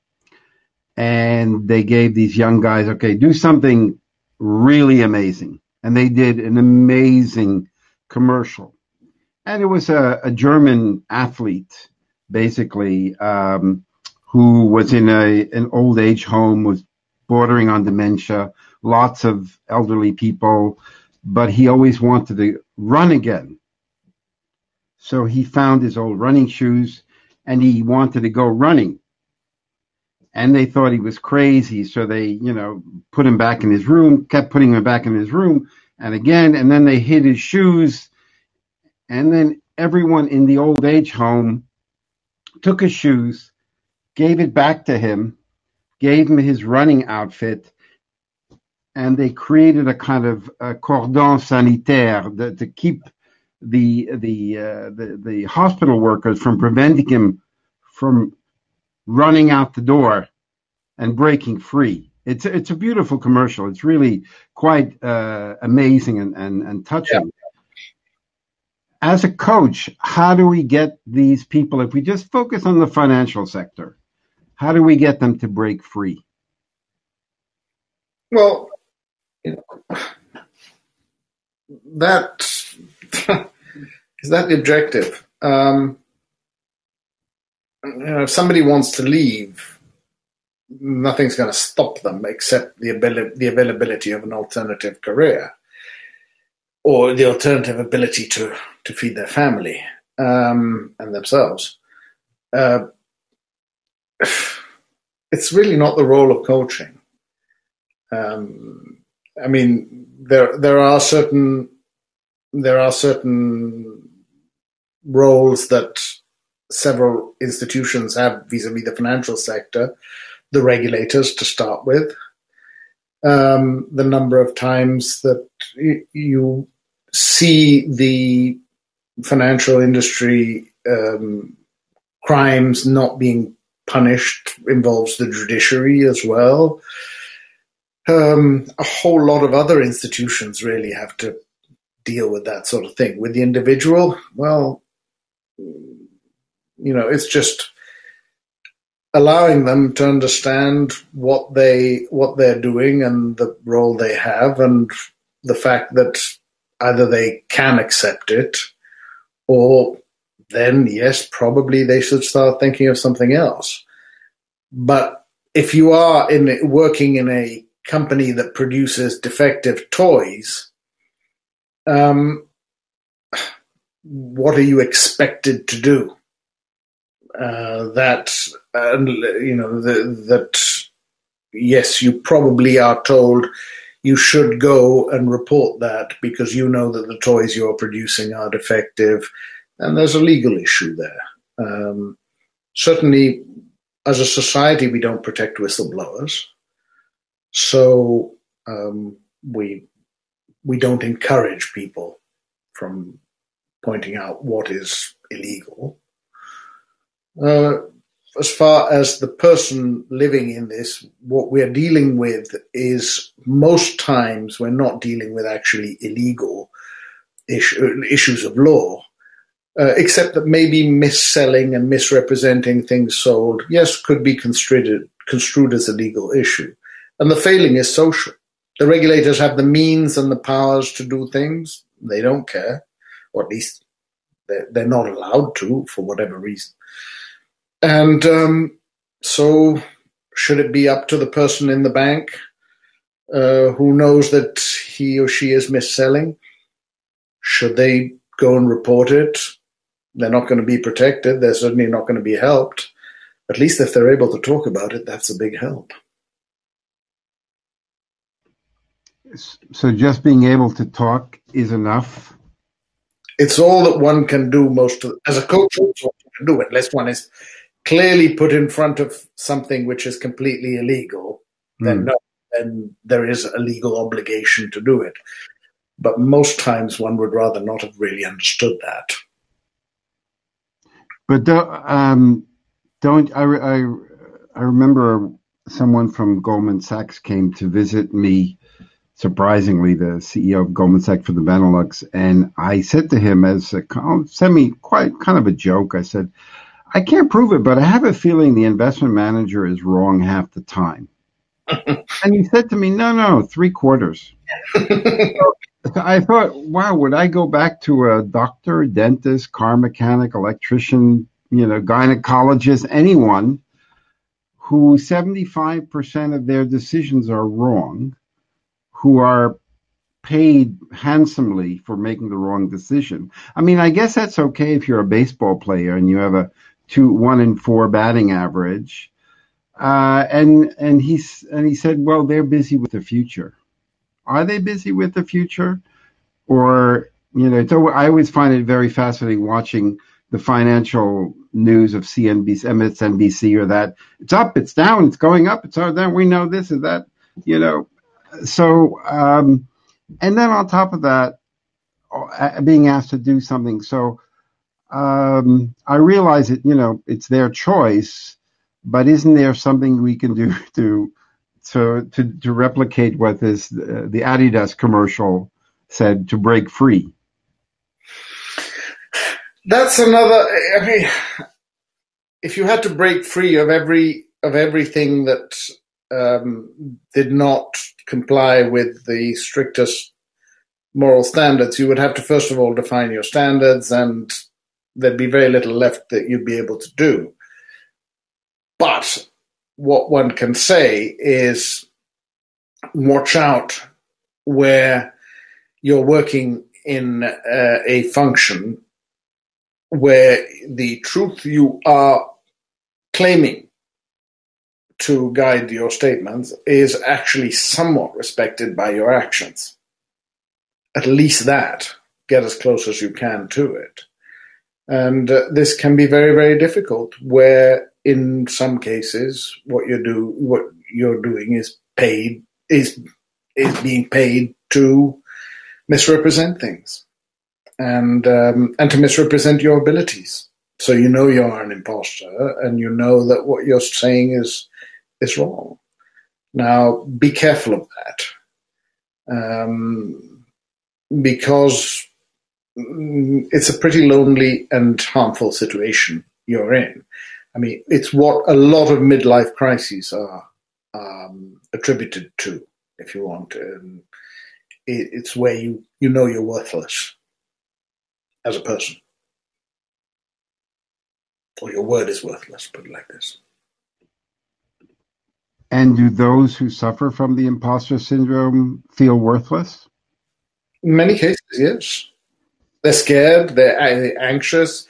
And they gave these young guys, okay, do something really amazing. And they did an amazing commercial. And it was a, a German athlete, basically, um, who was in a, an old age home, was bordering on dementia, lots of elderly people, but he always wanted to run again. So he found his old running shoes and he wanted to go running. And they thought he was crazy, so they, you know, put him back in his room, kept putting him back in his room, and again, and then they hid his shoes. And then everyone in the old age home took his shoes, gave it back to him, gave him his running outfit, and they created a kind of a cordon sanitaire that, to keep the the, uh, the the hospital workers from preventing him from running out the door and breaking free. It's it's a beautiful commercial. It's really quite uh, amazing and, and, and touching. Yeah. As a coach, how do we get these people, if we just focus on the financial sector, how do we get them to break free? Well, you know, that *laughs* is that the objective? Um, you know, if somebody wants to leave, nothing's going to stop them except the ability, the availability of an alternative career or the alternative ability to to feed their family um, and themselves. Uh, *sighs* it's really not the role of coaching. Um, I mean, there there are certain there are certain roles that several institutions have vis-a-vis the financial sector, the regulators to start with. Um, the number of times that you see the financial industry um, crimes not being punished involves the judiciary as well. Um, a whole lot of other institutions really have to deal with that sort of thing. With the individual, well, you know, it's just allowing them to understand what they what they're doing and the role they have and the fact that either they can accept it or then yes probably they should start thinking of something else but if you are in working in a company that produces defective toys um, what are you expected to do? Uh, that uh, you know the, that yes, you probably are told you should go and report that because you know that the toys you're producing are defective, and there's a legal issue there. Um, certainly, as a society, we don't protect whistleblowers, so um, we we don't encourage people from pointing out what is illegal. Uh, as far as the person living in this, what we're dealing with is most times we're not dealing with actually illegal issue, issues of law, uh, except that maybe mis-selling and misrepresenting things sold, yes, could be construed, construed as a legal issue. And the failing is social. The regulators have the means and the powers to do things. They don't care, or at least They're, not allowed to for whatever reason. And um, so, should it be up to the person in the bank uh, who knows that he or she is mis-selling? Should they go and report it? They're not going to be protected. They're certainly not going to be helped. At least if they're able to talk about it, that's a big help. So just being able to talk is enough. It's all that one can do. Most of, as a coach, do unless one is clearly put in front of something which is completely illegal. Mm. Then hmm. no, then there is a legal obligation to do it. But most times, one would rather not have really understood that. But um, don't I, I? I remember someone from Goldman Sachs came to visit me surprisingly, the CEO of Goldman Sachs for the Benelux. And I said to him as a semi quite kind of a joke, I said, I can't prove it, but I have a feeling the investment manager is wrong half the time. *laughs* and he said to me, no, no, three quarters. *laughs* I thought, wow, would I go back to a doctor, dentist, car mechanic, electrician, you know, gynecologist, anyone who 75% of their decisions are wrong who are paid handsomely for making the wrong decision. I mean, I guess that's okay if you're a baseball player and you have a two one in four batting average. Uh, and and he's and he said, well, they're busy with the future. Are they busy with the future, or you know? So I always find it very fascinating watching the financial news of CNBC, MSNBC, or that it's up, it's down, it's going up, it's down. We know this and that. You know, so um, and then on top of that, uh, being asked to do something. So um, I realize that you know it's their choice, but isn't there something we can do *laughs* to to to, to replicate what this uh, the Adidas commercial said to break free? That's another. I mean, if you had to break free of every of everything that um, did not comply with the strictest moral standards, you would have to first of all define your standards, and there'd be very little left that you'd be able to do. But what one can say is watch out where you're working in uh, a function where the truth you are claiming to guide your statements is actually somewhat respected by your actions. At least that. Get as close as you can to it. And uh, this can be very, very difficult where in some cases what you do what you're doing is paid is is being paid to misrepresent things and um, and to misrepresent your abilities. So you know you are an imposter, and you know that what you're saying is is wrong. Now, be careful of that um, because it's a pretty lonely and harmful situation you're in. I mean, it's what a lot of midlife crises are um, attributed to, if you want. Um, it, it's where you, you know you're worthless as a person. Or your word is worthless, put it like this. And do those who suffer from the imposter syndrome feel worthless? In many cases, yes. They're scared, they're anxious.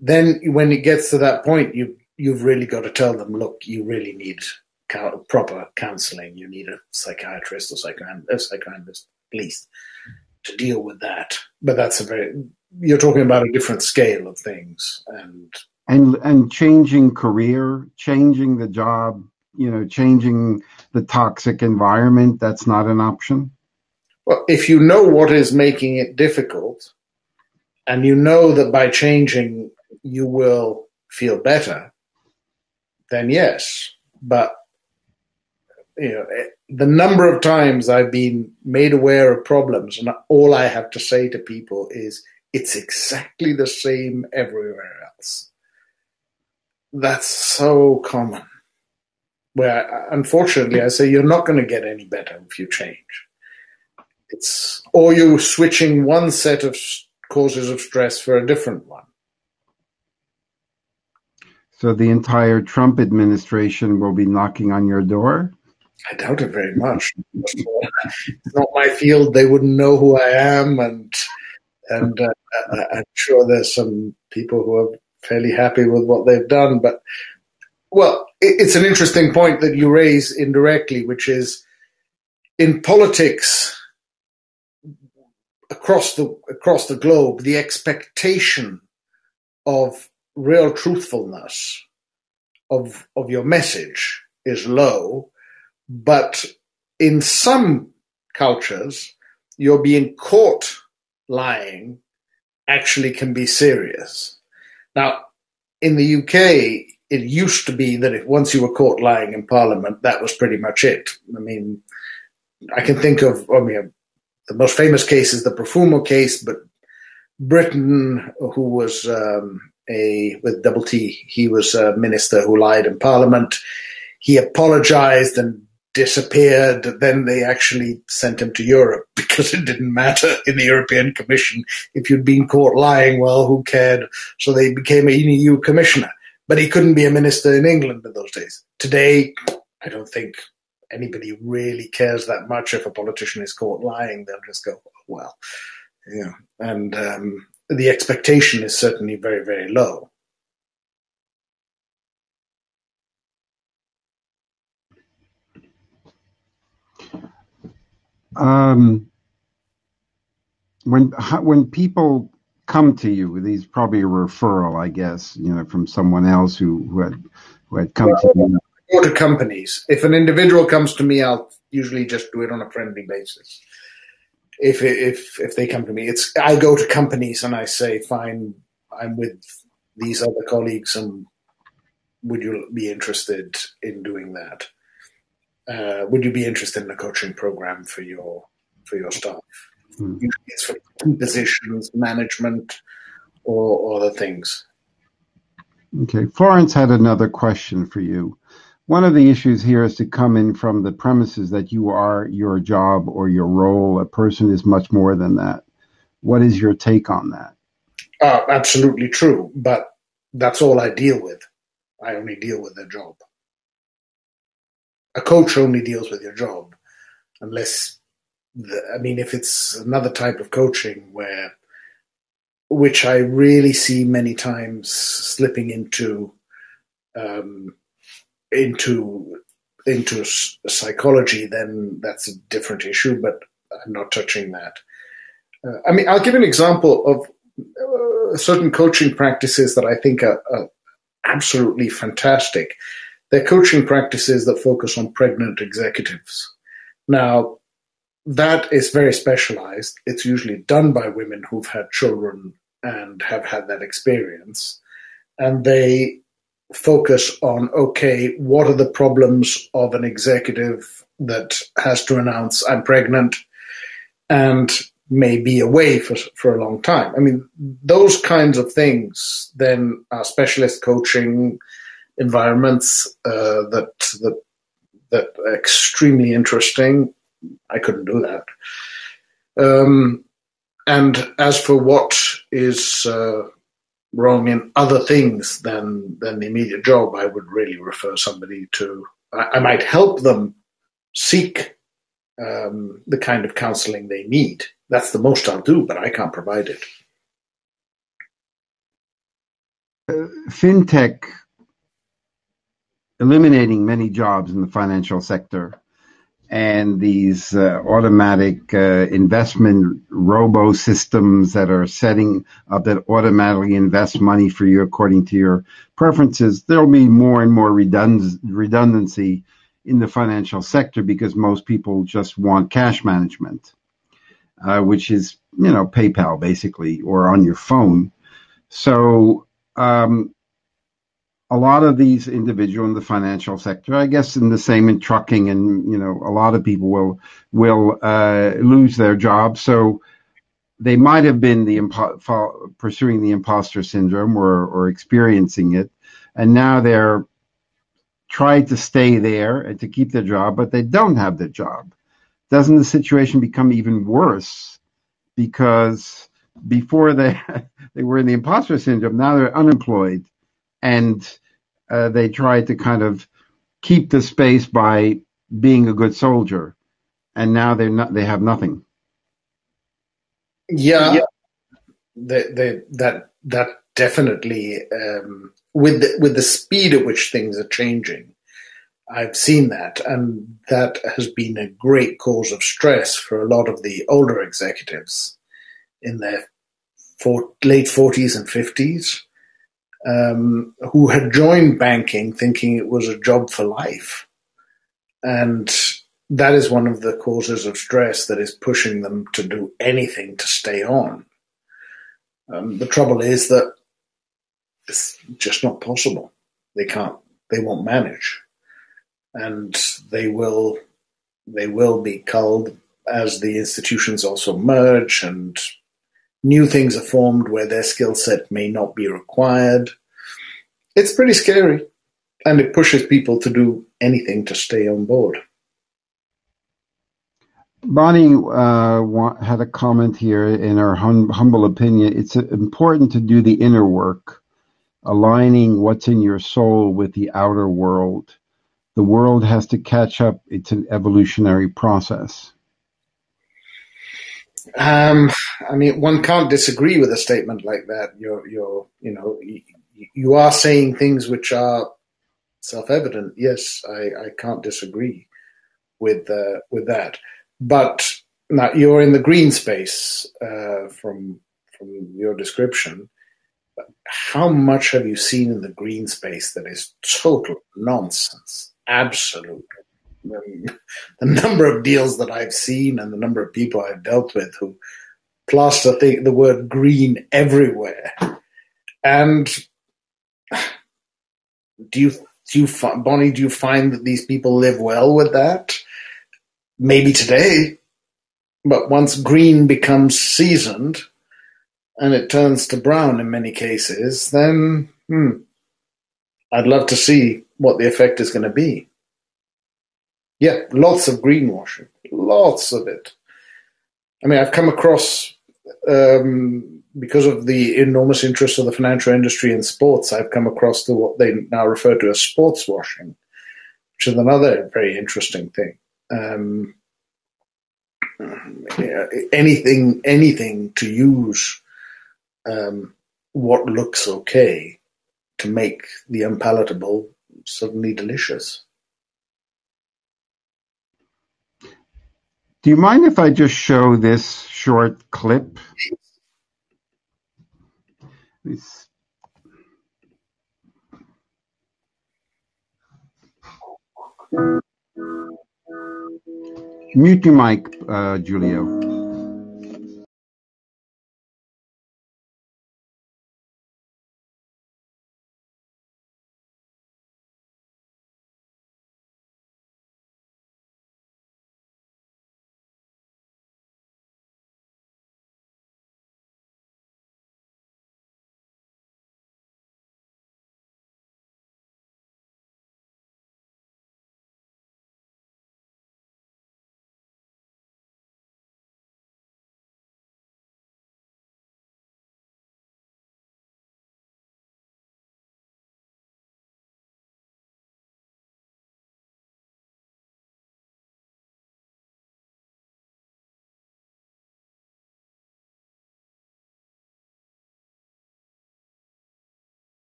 Then, when it gets to that point, you you've really got to tell them, look, you really need proper counselling. You need a psychiatrist or psychoanalyst, at least, to deal with that. But that's a very you're talking about a different scale of things, and and and changing career, changing the job, you know, changing the toxic environment, that's not an option? Well, if you know what is making it difficult, and you know that by changing you will feel better, then yes. But you know, eh, the number of times I've been made aware of problems, and all I have to say to people is, it's exactly the same everywhere else. That's so common where unfortunately I say you're not going to get any better if you change. It's or you're switching one set of causes of stress for a different one. So the entire Trump administration will be knocking on your door? I doubt it very much. it's not my field. They wouldn't know who I am, and and uh, I'm sure there's some people who are fairly happy with what they've done. But well, it's an interesting point that you raise indirectly, which is in politics across the across the globe, the expectation of real truthfulness of of your message is low, but in some cultures, you're being caught lying actually can be serious. Now, in the UK, it used to be that if once you were caught lying in Parliament, that was pretty much it. I mean, I can think of, I mean, the most famous case is the Profumo case, but Brittan, who was um, a with double T, he was a minister who lied in Parliament. He apologized and disappeared. Then they actually sent him to Europe *laughs* because it didn't matter in the European Commission if you'd been caught lying. Well, who cared? So they became an EU commissioner. But he couldn't be a minister in England in those days. Today, I don't think anybody really cares that much if a politician is caught lying. They'll just go, well, you know, and um, the expectation is certainly very, very low. Um, when when people come to you, these probably a referral, I guess, you know, from someone else who who had who had come well, to you. Go to companies. If an individual comes to me, I'll usually just do it on a friendly basis. If if if they come to me, it's I go to companies and I say, fine, I'm with these other colleagues, and would you be interested in doing that? Uh, would you be interested in a coaching program for your for your staff? Mm. Usually it's for positions, management, or, or other things. Okay, Florence had another question for you. One of the issues here is to come in from the premises that you are your job or your role. A person is much more than that. What is your take on that? Uh, absolutely true, but that's all I deal with. I only deal with their job. A coach only deals with your job, unless, the, I mean, if it's another type of coaching where, which I really see many times slipping into, um, into into psychology, then that's a different issue. But I'm not touching that. Uh, I mean, I'll give an example of uh, certain coaching practices that I think are, are, absolutely fantastic. They're coaching practices that focus on pregnant executives. Now, that is very specialized. It's usually done by women who've had children and have had that experience. And they focus on okay, what are the problems of an executive that has to announce I'm pregnant and may be away for, for a long time? I mean, those kinds of things then are specialist coaching environments uh, that that that are extremely interesting. I couldn't do that. Um, and as for what is uh, wrong in other things than than the immediate job, I would really refer somebody to. I, I might help them seek um, the kind of counselling they need. That's the most I'll do, but I can't provide it. Uh, fintech eliminating many jobs in the financial sector and these uh, automatic uh, investment robo systems that are setting up that automatically invest money for you according to your preferences, there'll be more and more redund- redundancy in the financial sector because most people just want cash management, uh, which is you know PayPal basically or on your phone. So um, a lot of these individuals in the financial sector, I guess, in the same in trucking, and you know, a lot of people will will uh, lose their jobs. So they might have been the impo- pursuing the imposter syndrome or or experiencing it, and now they're trying to stay there and to keep their job, but they don't have their job. Doesn't the situation become even worse because before they *laughs* they were in the imposter syndrome. Now they're unemployed, and uh, they tried to kind of keep the space by being a good soldier, and now they're not. They have nothing. Yeah, yeah. They, they, that that definitely um, with the, with the speed at which things are changing. I've seen that, and that has been a great cause of stress for a lot of the older executives in their for, late 40s and 50s um, who had joined banking thinking it was a job for life. And that is one of the causes of stress that is pushing them to do anything to stay on. Um, the trouble is that it's just not possible. They can't, they won't manage. And they will, they will be culled as the institutions also merge and new things are formed where their skill set may not be required. It's pretty scary, and it pushes people to do anything to stay on board. Bonnie uh, had a comment here in her hum- humble opinion. It's important to do the inner work, aligning what's in your soul with the outer world. The world has to catch up. It's an evolutionary process. Um, I mean, one can't disagree with a statement like that. You're, you're, you know, you are saying things which are self-evident. Yes, I, I can't disagree with uh, with that. But now you're in the green space uh, from from your description. How much have you seen in the green space that is total nonsense? Absolute the number of deals that I've seen and the number of people I've dealt with who plaster the, the word green everywhere. And do you, do you, Bonnie, do you find that these people live well with that? Maybe today, but once green becomes seasoned and it turns to brown in many cases, then hmm, I'd love to see what the effect is going to be. Yeah, lots of greenwashing, lots of it. I mean, I've come across um, because of the enormous interest of the financial industry in sports. I've come across to what they now refer to as sports washing, which is another very interesting thing. Um, anything, anything to use um, what looks okay to make the unpalatable suddenly delicious. Do you mind if I just show this short clip? Mute your mic, uh, Giulio.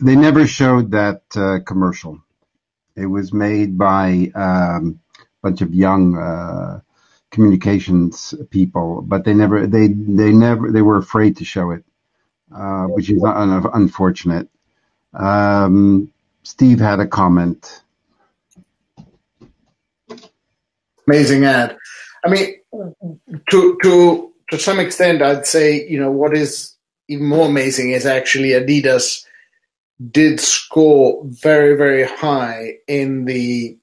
They never showed that uh, commercial. It was made by um, a bunch of young uh, communications people, but they never they they never they were afraid to show it. uh, which is un- unfortunate. Um, Steve had a comment. Amazing ad. I mean, to to to some extent, I'd say you know what is even more amazing is actually Adidas did score very very high in the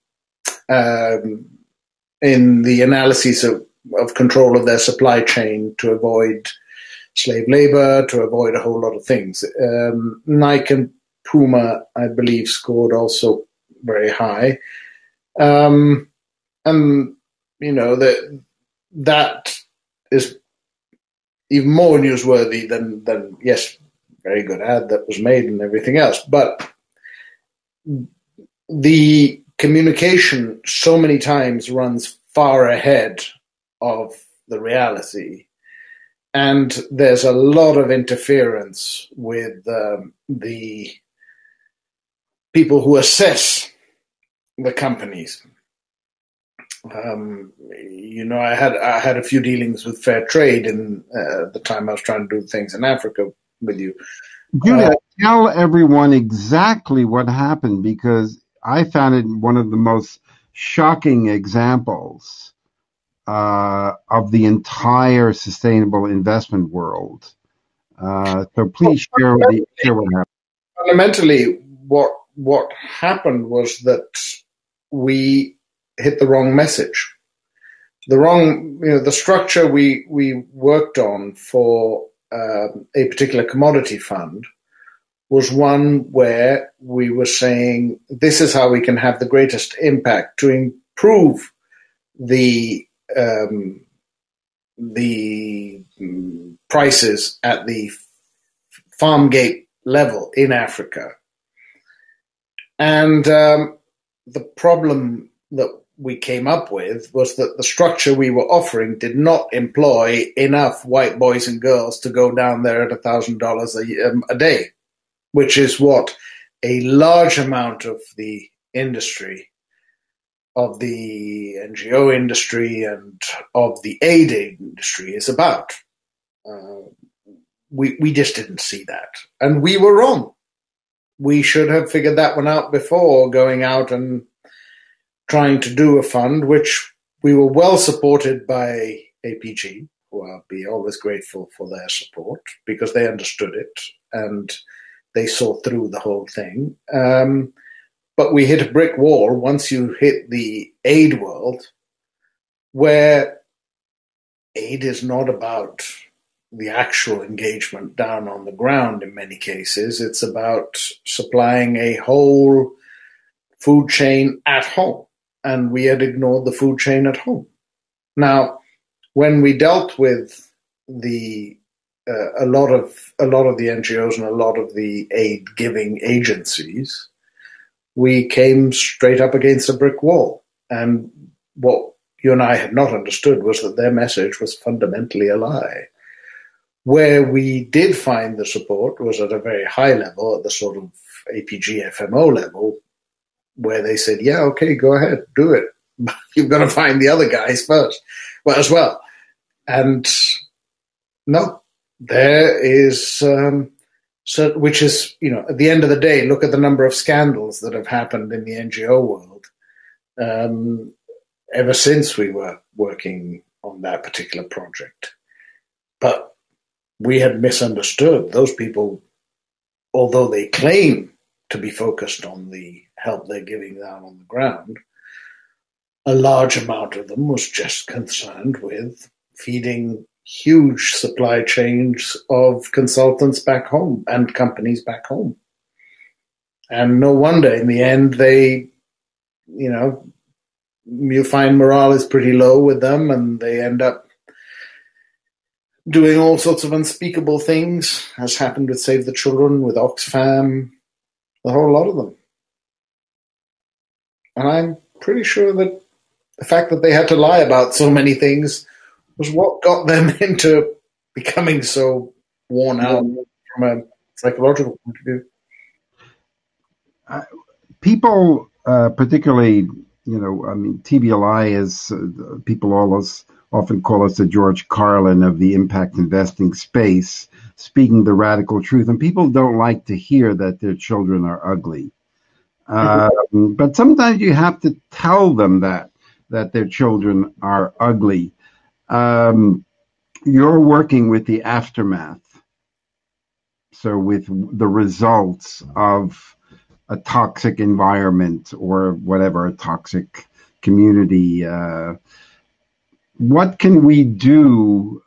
um, in the analysis of, of control of their supply chain to avoid slave labor, to avoid a whole lot of things. Um, Nike and Puma, I believe, scored also very high. Um, and, you know, that that is even more newsworthy than, than, yes, very good ad that was made and everything else. But the communication so many times runs far ahead of the reality. And there's a lot of interference with um, the people who assess the companies. Um, you know, I had I had a few dealings with fair trade in uh, the time I was trying to do things in Africa with you. Giulio, uh, tell everyone exactly what happened because I found it one of the most shocking examples uh, of the entire sustainable investment world. Uh, so please share, the, share what happened. Fundamentally, what what happened was that we hit the wrong message. The wrong, you know, the structure we we worked on for uh, a particular commodity fund was one where we were saying this is how we can have the greatest impact to improve the um, the prices at the farm gate level in Africa. And um, the problem that we came up with was that the structure we were offering did not employ enough white boys and girls to go down there at a thousand dollars a day, which is what a large amount of the industry, of the NGO industry, and of the aid industry is about. Uh, we we just didn't see that, and we were wrong. We should have figured that one out before going out and trying to do a fund, which we were well supported by APG, who I'll be always grateful for their support because they understood it and they saw through the whole thing. Um, but we hit a brick wall once you hit the aid world, where aid is not about the actual engagement down on the ground in many cases. It's about supplying a whole food chain at home and we had ignored the food chain at home. Now, when we dealt with the uh, a lot of a lot of the NGOs and a lot of the aid giving agencies, we came straight up against a brick wall. And what you and I had not understood was that their message was fundamentally a lie. Where we did find the support was at a very high level, at the sort of APG FMO level, where they said, "Yeah, okay, go ahead, do it. *laughs* You've got to find the other guys first, well as well." And no, there is, um, so which is you know, at the end of the day, look at the number of scandals that have happened in the NGO world um, ever since we were working on that particular project. But we had misunderstood those people, although they claim to be focused on the help they're giving down on the ground, a large amount of them was just concerned with feeding huge supply chains of consultants back home and companies back home. And no wonder in the end they, you know, you find morale is pretty low with them and they end up doing all sorts of unspeakable things, as happened with Save the Children, with Oxfam, a whole lot of them. And I'm pretty sure that the fact that they had to lie about so many things was what got them *laughs* into becoming so worn out from a psychological point of view. Uh, people, uh, particularly, you know, I mean, TBLI is uh, people always often call us the George Carlin of the impact investing space, speaking the radical truth. And people don't like to hear that their children are ugly. Um, but sometimes you have to tell them that that their children are ugly. Um, you're working with the aftermath, so with the results of a toxic environment or whatever, a toxic community. Uh, what can we do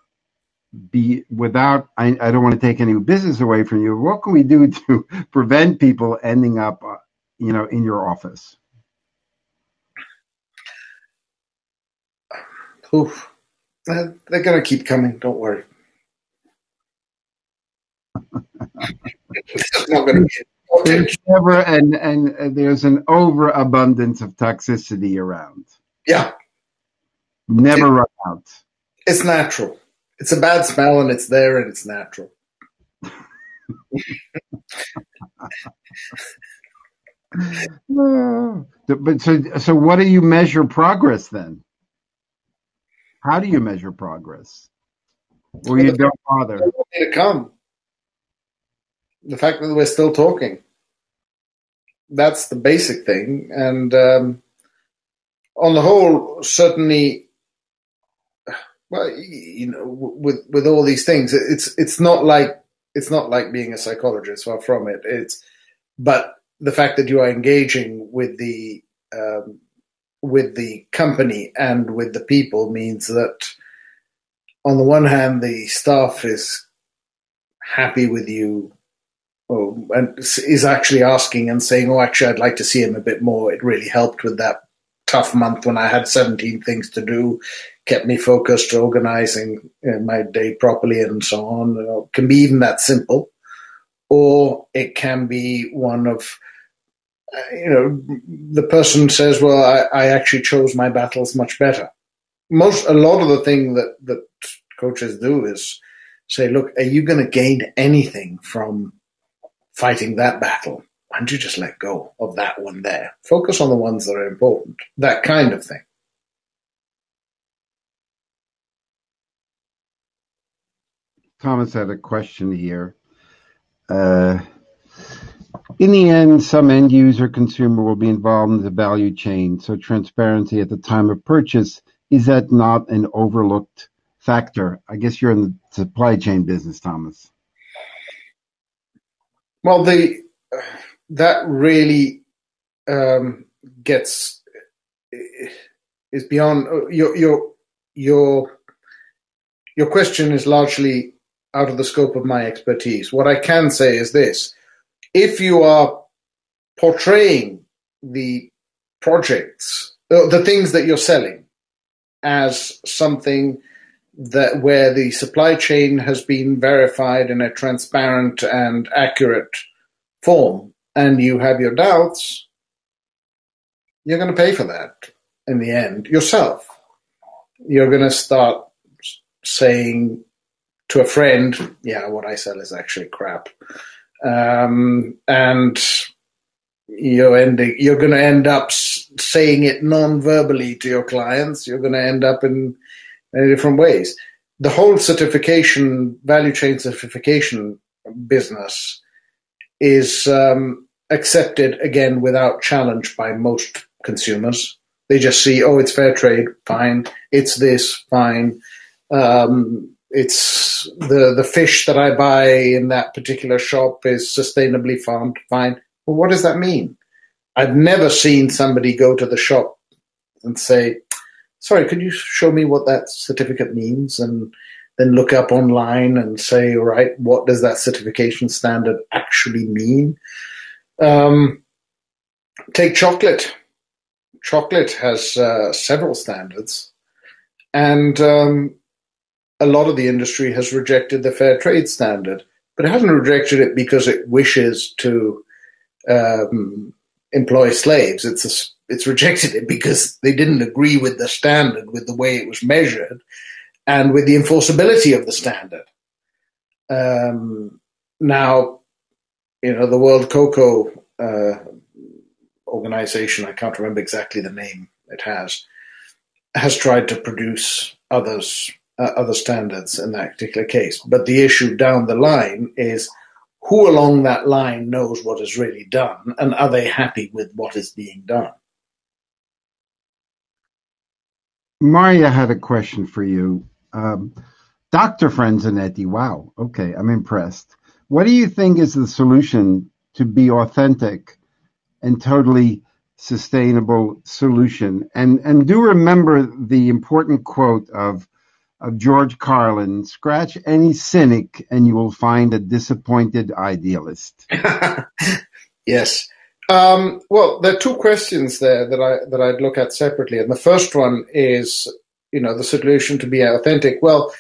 be without I, I, don't want to take any business away from you what can we do to *laughs* prevent people ending up uh, you know in your office Oof. they're going to keep coming don't worry *laughs* it's not going to there's never and and there's an overabundance of toxicity around. Yeah, never it, run out. It's natural. It's a bad smell, and it's there, and it's natural. *laughs* but so so, what do you measure progress then? How do you measure progress? Or you don't bother? To come the fact that we're still talking. That's the basic thing. And um, on the whole, certainly, well, you know, with with all these things, it's it's not like it's not like being a psychologist. Far from it. It's but the fact that you are engaging with the um, with the company and with the people means that on the one hand, the staff is happy with you and is actually asking and saying, "Oh, actually, I'd like to see him a bit more." It really helped with that tough month when I had 17 things to do, kept me focused, organizing uh, my day properly, and so on. It can be even that simple, or it can be one of you know, the person says, "Well, I, I, actually chose my battles much better." Most, a lot of the thing that that coaches do is say, "Look, are you going to gain anything from fighting that battle, why don't you just let go of that one there? Focus on the ones that are important, that kind of thing. Thomas had a question here. Uh, in the end, some end user consumer will be involved in the value chain, so transparency at the time of purchase is that not an overlooked factor? I guess you're in the supply chain business, Thomas. Well, the that really um, gets is beyond your your your your question is largely out of the scope of my expertise. What I can say is this: if you are portraying the projects, uh, the things that you're selling, as something that where the supply chain has been verified in a transparent and accurate form, and you have your doubts, you're going to pay for that in the end yourself. You're going to start saying to a friend, "Yeah, what I sell is actually crap," um, and you're ending. You're going to end up saying it non-verbally to your clients. You're going to end up in in different ways. The whole certification, value chain certification business is um, accepted again without challenge by most consumers. They just see, oh, it's fair trade, fine. It's this, fine. Um, it's the the fish that I buy in that particular shop is sustainably farmed, fine. Well, what does that mean? I've never seen somebody go to the shop and say, sorry, could you show me what that certificate means? And then look up online and say, all right, what does that certification standard actually mean? Um, take chocolate. Chocolate has uh, several standards, and um, a lot of the industry has rejected the fair trade standard, but it hasn't rejected it because it wishes to um, employ slaves. It's a it's rejected it because they didn't agree with the standard, with the way it was measured, and with the enforceability of the standard. Um, now, you know, the World Cocoa uh, organization, I can't remember exactly the name it has, has tried to produce others other standards in that particular case. But the issue down the line is who along that line knows what is really done, and are they happy with what is being done? Maria had a question for you. Um, Dr. Franzinetti, wow, okay, I'm impressed. What do you think is the solution to be authentic and totally sustainable solution? And and do remember the important quote of of George Carlin, scratch any cynic and you will find a disappointed idealist. *laughs* yes. Um, well, there are two questions there that I that I'd look at separately, and the first one is, you know, the solution to be authentic. Well,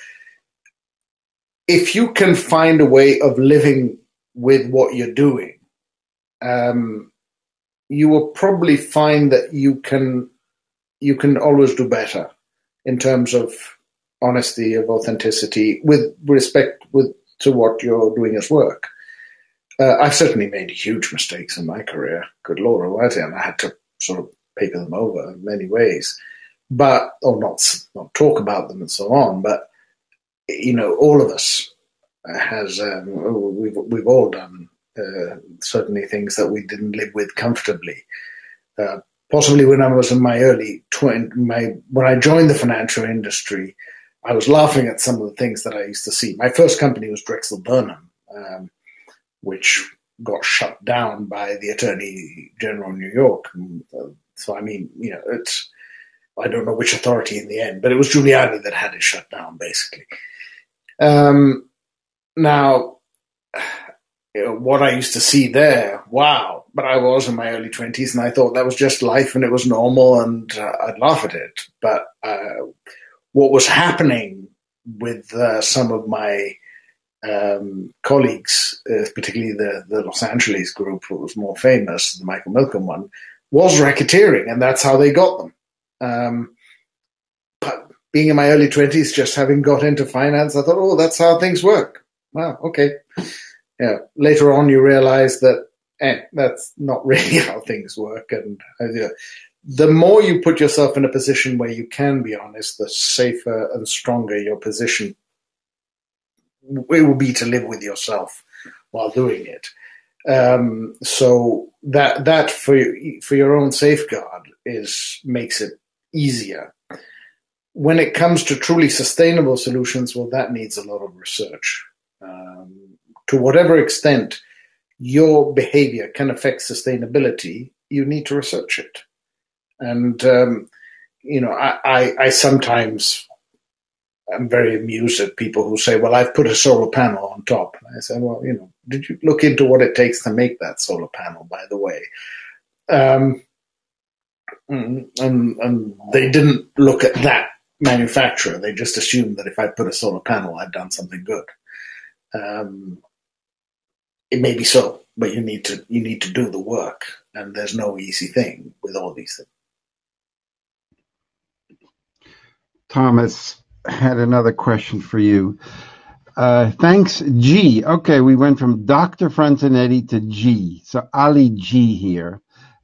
if you can find a way of living with what you're doing, um, you will probably find that you can you can always do better in terms of honesty, of authenticity, with respect with to what you're doing as work. Uh, I've certainly made huge mistakes in my career. Good Lord Almighty, and I had to sort of paper them over in many ways, but or not not talk about them and so on. But you know, all of us has um, we've we've all done uh, certainly things that we didn't live with comfortably. Uh, possibly when I was in my early twenty, my when I joined the financial industry, I was laughing at some of the things that I used to see. My first company was Drexel Burnham, um, which got shut down by the Attorney General of New York. Uh, so, I mean, you know, it's, I don't know which authority in the end, but it was Giuliani that had it shut down, basically. Um, now, what I used to see there, wow. But I was in my early 20s and I thought that was just life and it was normal and uh, I'd laugh at it. But uh, what was happening with uh, some of my um, colleagues, uh, particularly the, the Los Angeles group, who was more famous, the Michael Milken one, was racketeering, and that's how they got them. Um, but being in my early 20s, just having got into finance, I thought, oh, that's how things work. Wow, okay. Yeah. Later on, you realize that eh, that's not *laughs* really how things work. And uh, the more you put yourself in a position where you can be honest, the safer and stronger your position it will be to live with yourself while doing it. Um, so that that for for your own safeguard is makes it easier. When it comes to truly sustainable solutions, well, that needs a lot of research. Um, to whatever extent your behavior can affect sustainability, you need to research it. And um, you know, I, I, I sometimes I'm very amused at people who say, "Well, I've put a solar panel on top." And I say, "Well, you know, did you look into what it takes to make that solar panel? By the way." Um, and, and they didn't look at that manufacturer. They just assumed that if I put a solar panel, I'd done something good. Um, it may be so, but you need to you need to do the work, and there's no easy thing with all these things. Thomas had another question for you. Uh, thanks, G. Okay, we went from Dr. Franzinetti to G. So Ali G here.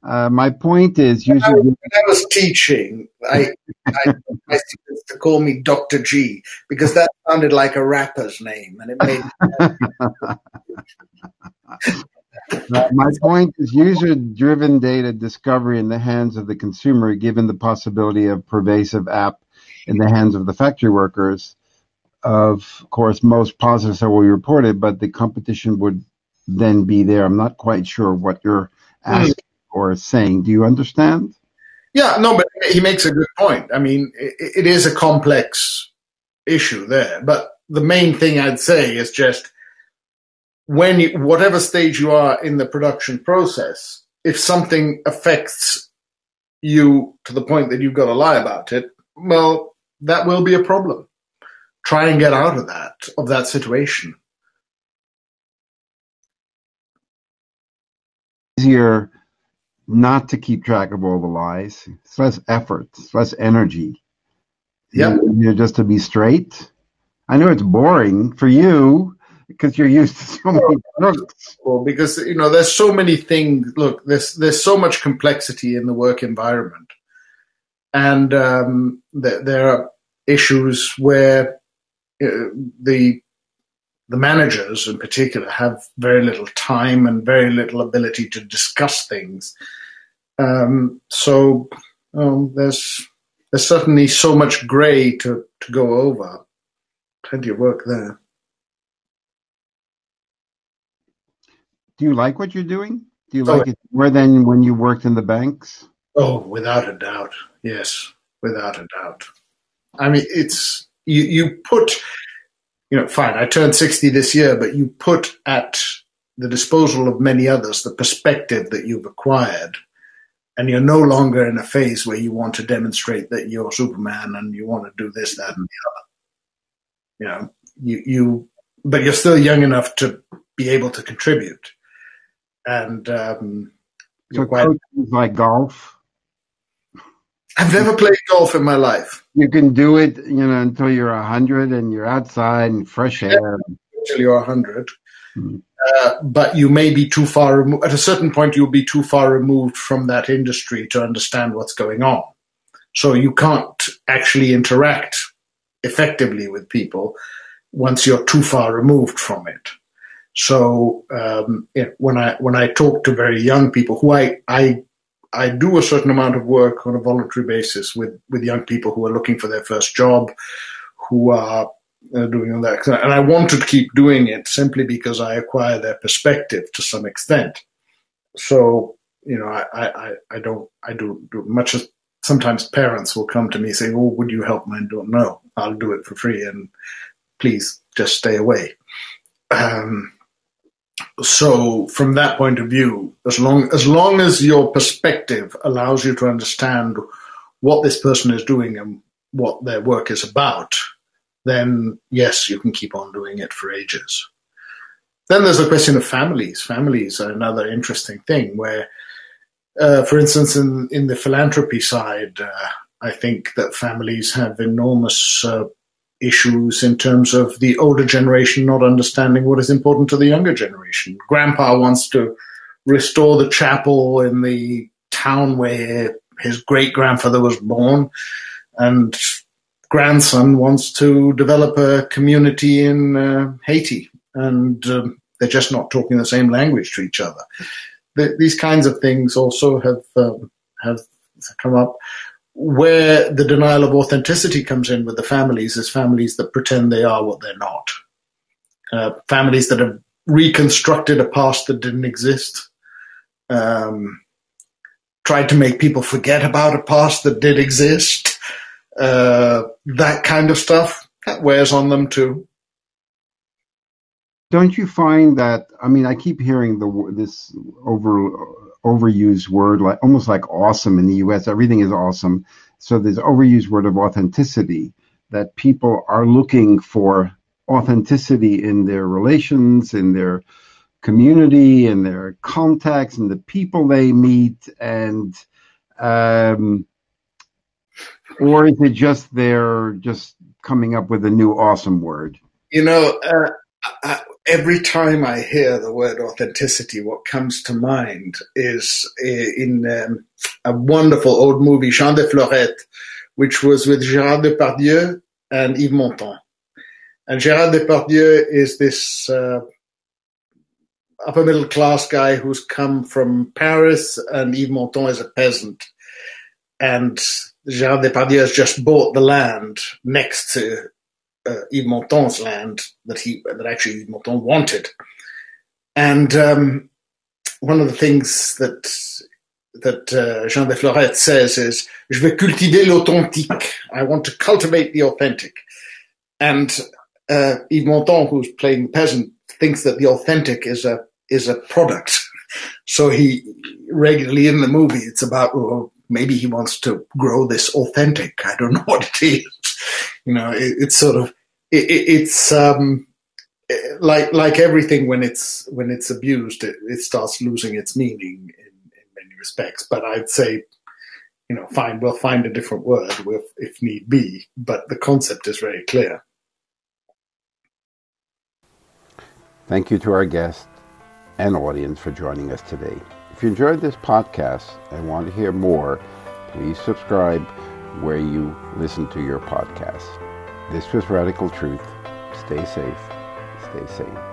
Uh, my point is, usually when I was teaching, I, I my students to call me Doctor G because that sounded like a rapper's name, and it made. *laughs* my point is, user-driven data discovery in the hands of the consumer, given the possibility of pervasive app in the hands of the factory workers. Of course, most positives are will be reported, but the competition would then be there. I'm not quite sure what you're asking mm. or saying. Do you understand? Yeah, no, but he makes a good point. I mean, it, it is a complex issue there, but the main thing I'd say is just when you, whatever stage you are in the production process, if something affects you to the point that you've got to lie about it, well, that will be a problem. Try and get out of that, of that situation. Easier not to keep track of all the lies. It's less effort, it's less energy. Yeah. You know, just to be straight. I know it's boring for you because you're used to *laughs* so many books. Well, because you know, there's so many things. Look, there's there's so much complexity in the work environment and um, th- there are issues where uh, the the managers in particular have very little time and very little ability to discuss things. Um, so um, there's there's certainly so much grey to, to go over. Plenty of work there. Do you like what you're doing? Do you oh, like it more than when you worked in the banks? Oh, without a doubt. Yes, without a doubt. I mean, it's you. You put, you know, fine. I turned sixty this year, but you put at the disposal of many others the perspective that you've acquired, and you're no longer in a phase where you want to demonstrate that you're Superman and you want to do this, that, and the other. You know, you you, but you're still young enough to be able to contribute, and um, so quite, like golf I've never played golf in my life. You can do it, you know, until you're a hundred and you're outside and fresh air. Until you're a hundred, mm-hmm. uh, but you may be too far removed. At a certain point, you'll be too far removed from that industry to understand what's going on. So you can't actually interact effectively with people once you're too far removed from it. So um, when I when I talk to very young people who I I I do a certain amount of work on a voluntary basis with, with young people who are looking for their first job, who are uh, doing all that. And I want to keep doing it simply because I acquire their perspective to some extent. So, you know, I, I, I don't, I do, do much as sometimes parents will come to me saying, Oh, would you help? I don't know. I'll do it for free and please just stay away. Um, so from that point of view, as long as long as your perspective allows you to understand what this person is doing and what their work is about, then yes, you can keep on doing it for ages. Then there's the question of families. Families are another interesting thing where, uh, for instance, in, in the philanthropy side, uh, I think that families have enormous uh, issues in terms of the older generation not understanding what is important to the younger generation. Grandpa wants to restore the chapel in the town where his great grandfather was born, and grandson wants to develop a community in uh, Haiti, and um, they're just not talking the same language to each other. The, these kinds of things also have um, have come up where the denial of authenticity comes in with the families is families that pretend they are what they're not. Uh, families that have reconstructed a past that didn't exist, um, tried to make people forget about a past that did exist, uh, that kind of stuff, that wears on them too. Don't you find that? I mean, I keep hearing the this over overused word, like almost like awesome in the U.S. Everything is awesome. So there's overused word of authenticity that people are looking for authenticity in their relations, in their community, in their contacts, and the people they meet, and um, or is it just they're just coming up with a new awesome word? You know, uh, I, every time I hear the word authenticity, what comes to mind is eh, in um, a wonderful old movie, Jean de Florette, which was with Gérard Depardieu and Yves Montand. And Gérard Depardieu is this uh, upper middle class guy who's come from Paris, and Yves Montand is a peasant. And Gérard Depardieu has just bought the land next to uh, Yves Montand's land that he that actually Yves Montand wanted. And um, one of the things that that uh, Jean de Florette says is, "Je vais cultiver l'authentique." I want to cultivate the authentic. And uh, Yves Montand, who's playing peasant, thinks that the authentic is a is a product. so he regularly in the movie, it's about well, maybe he wants to grow this authentic. I don't know *laughs* what it is you know, it, it's sort of it, it's um, like like everything when it's when it's abused, it, it starts losing its meaning in, in, many respects. But I'd say, you know, fine, we'll find a different word if, if need be. But the concept is very clear. Thank you to our guest and audience for joining us today. If you enjoyed this podcast and want to hear more, please subscribe where you listen to your podcasts. This was Radical Truth. Stay safe. Stay sane.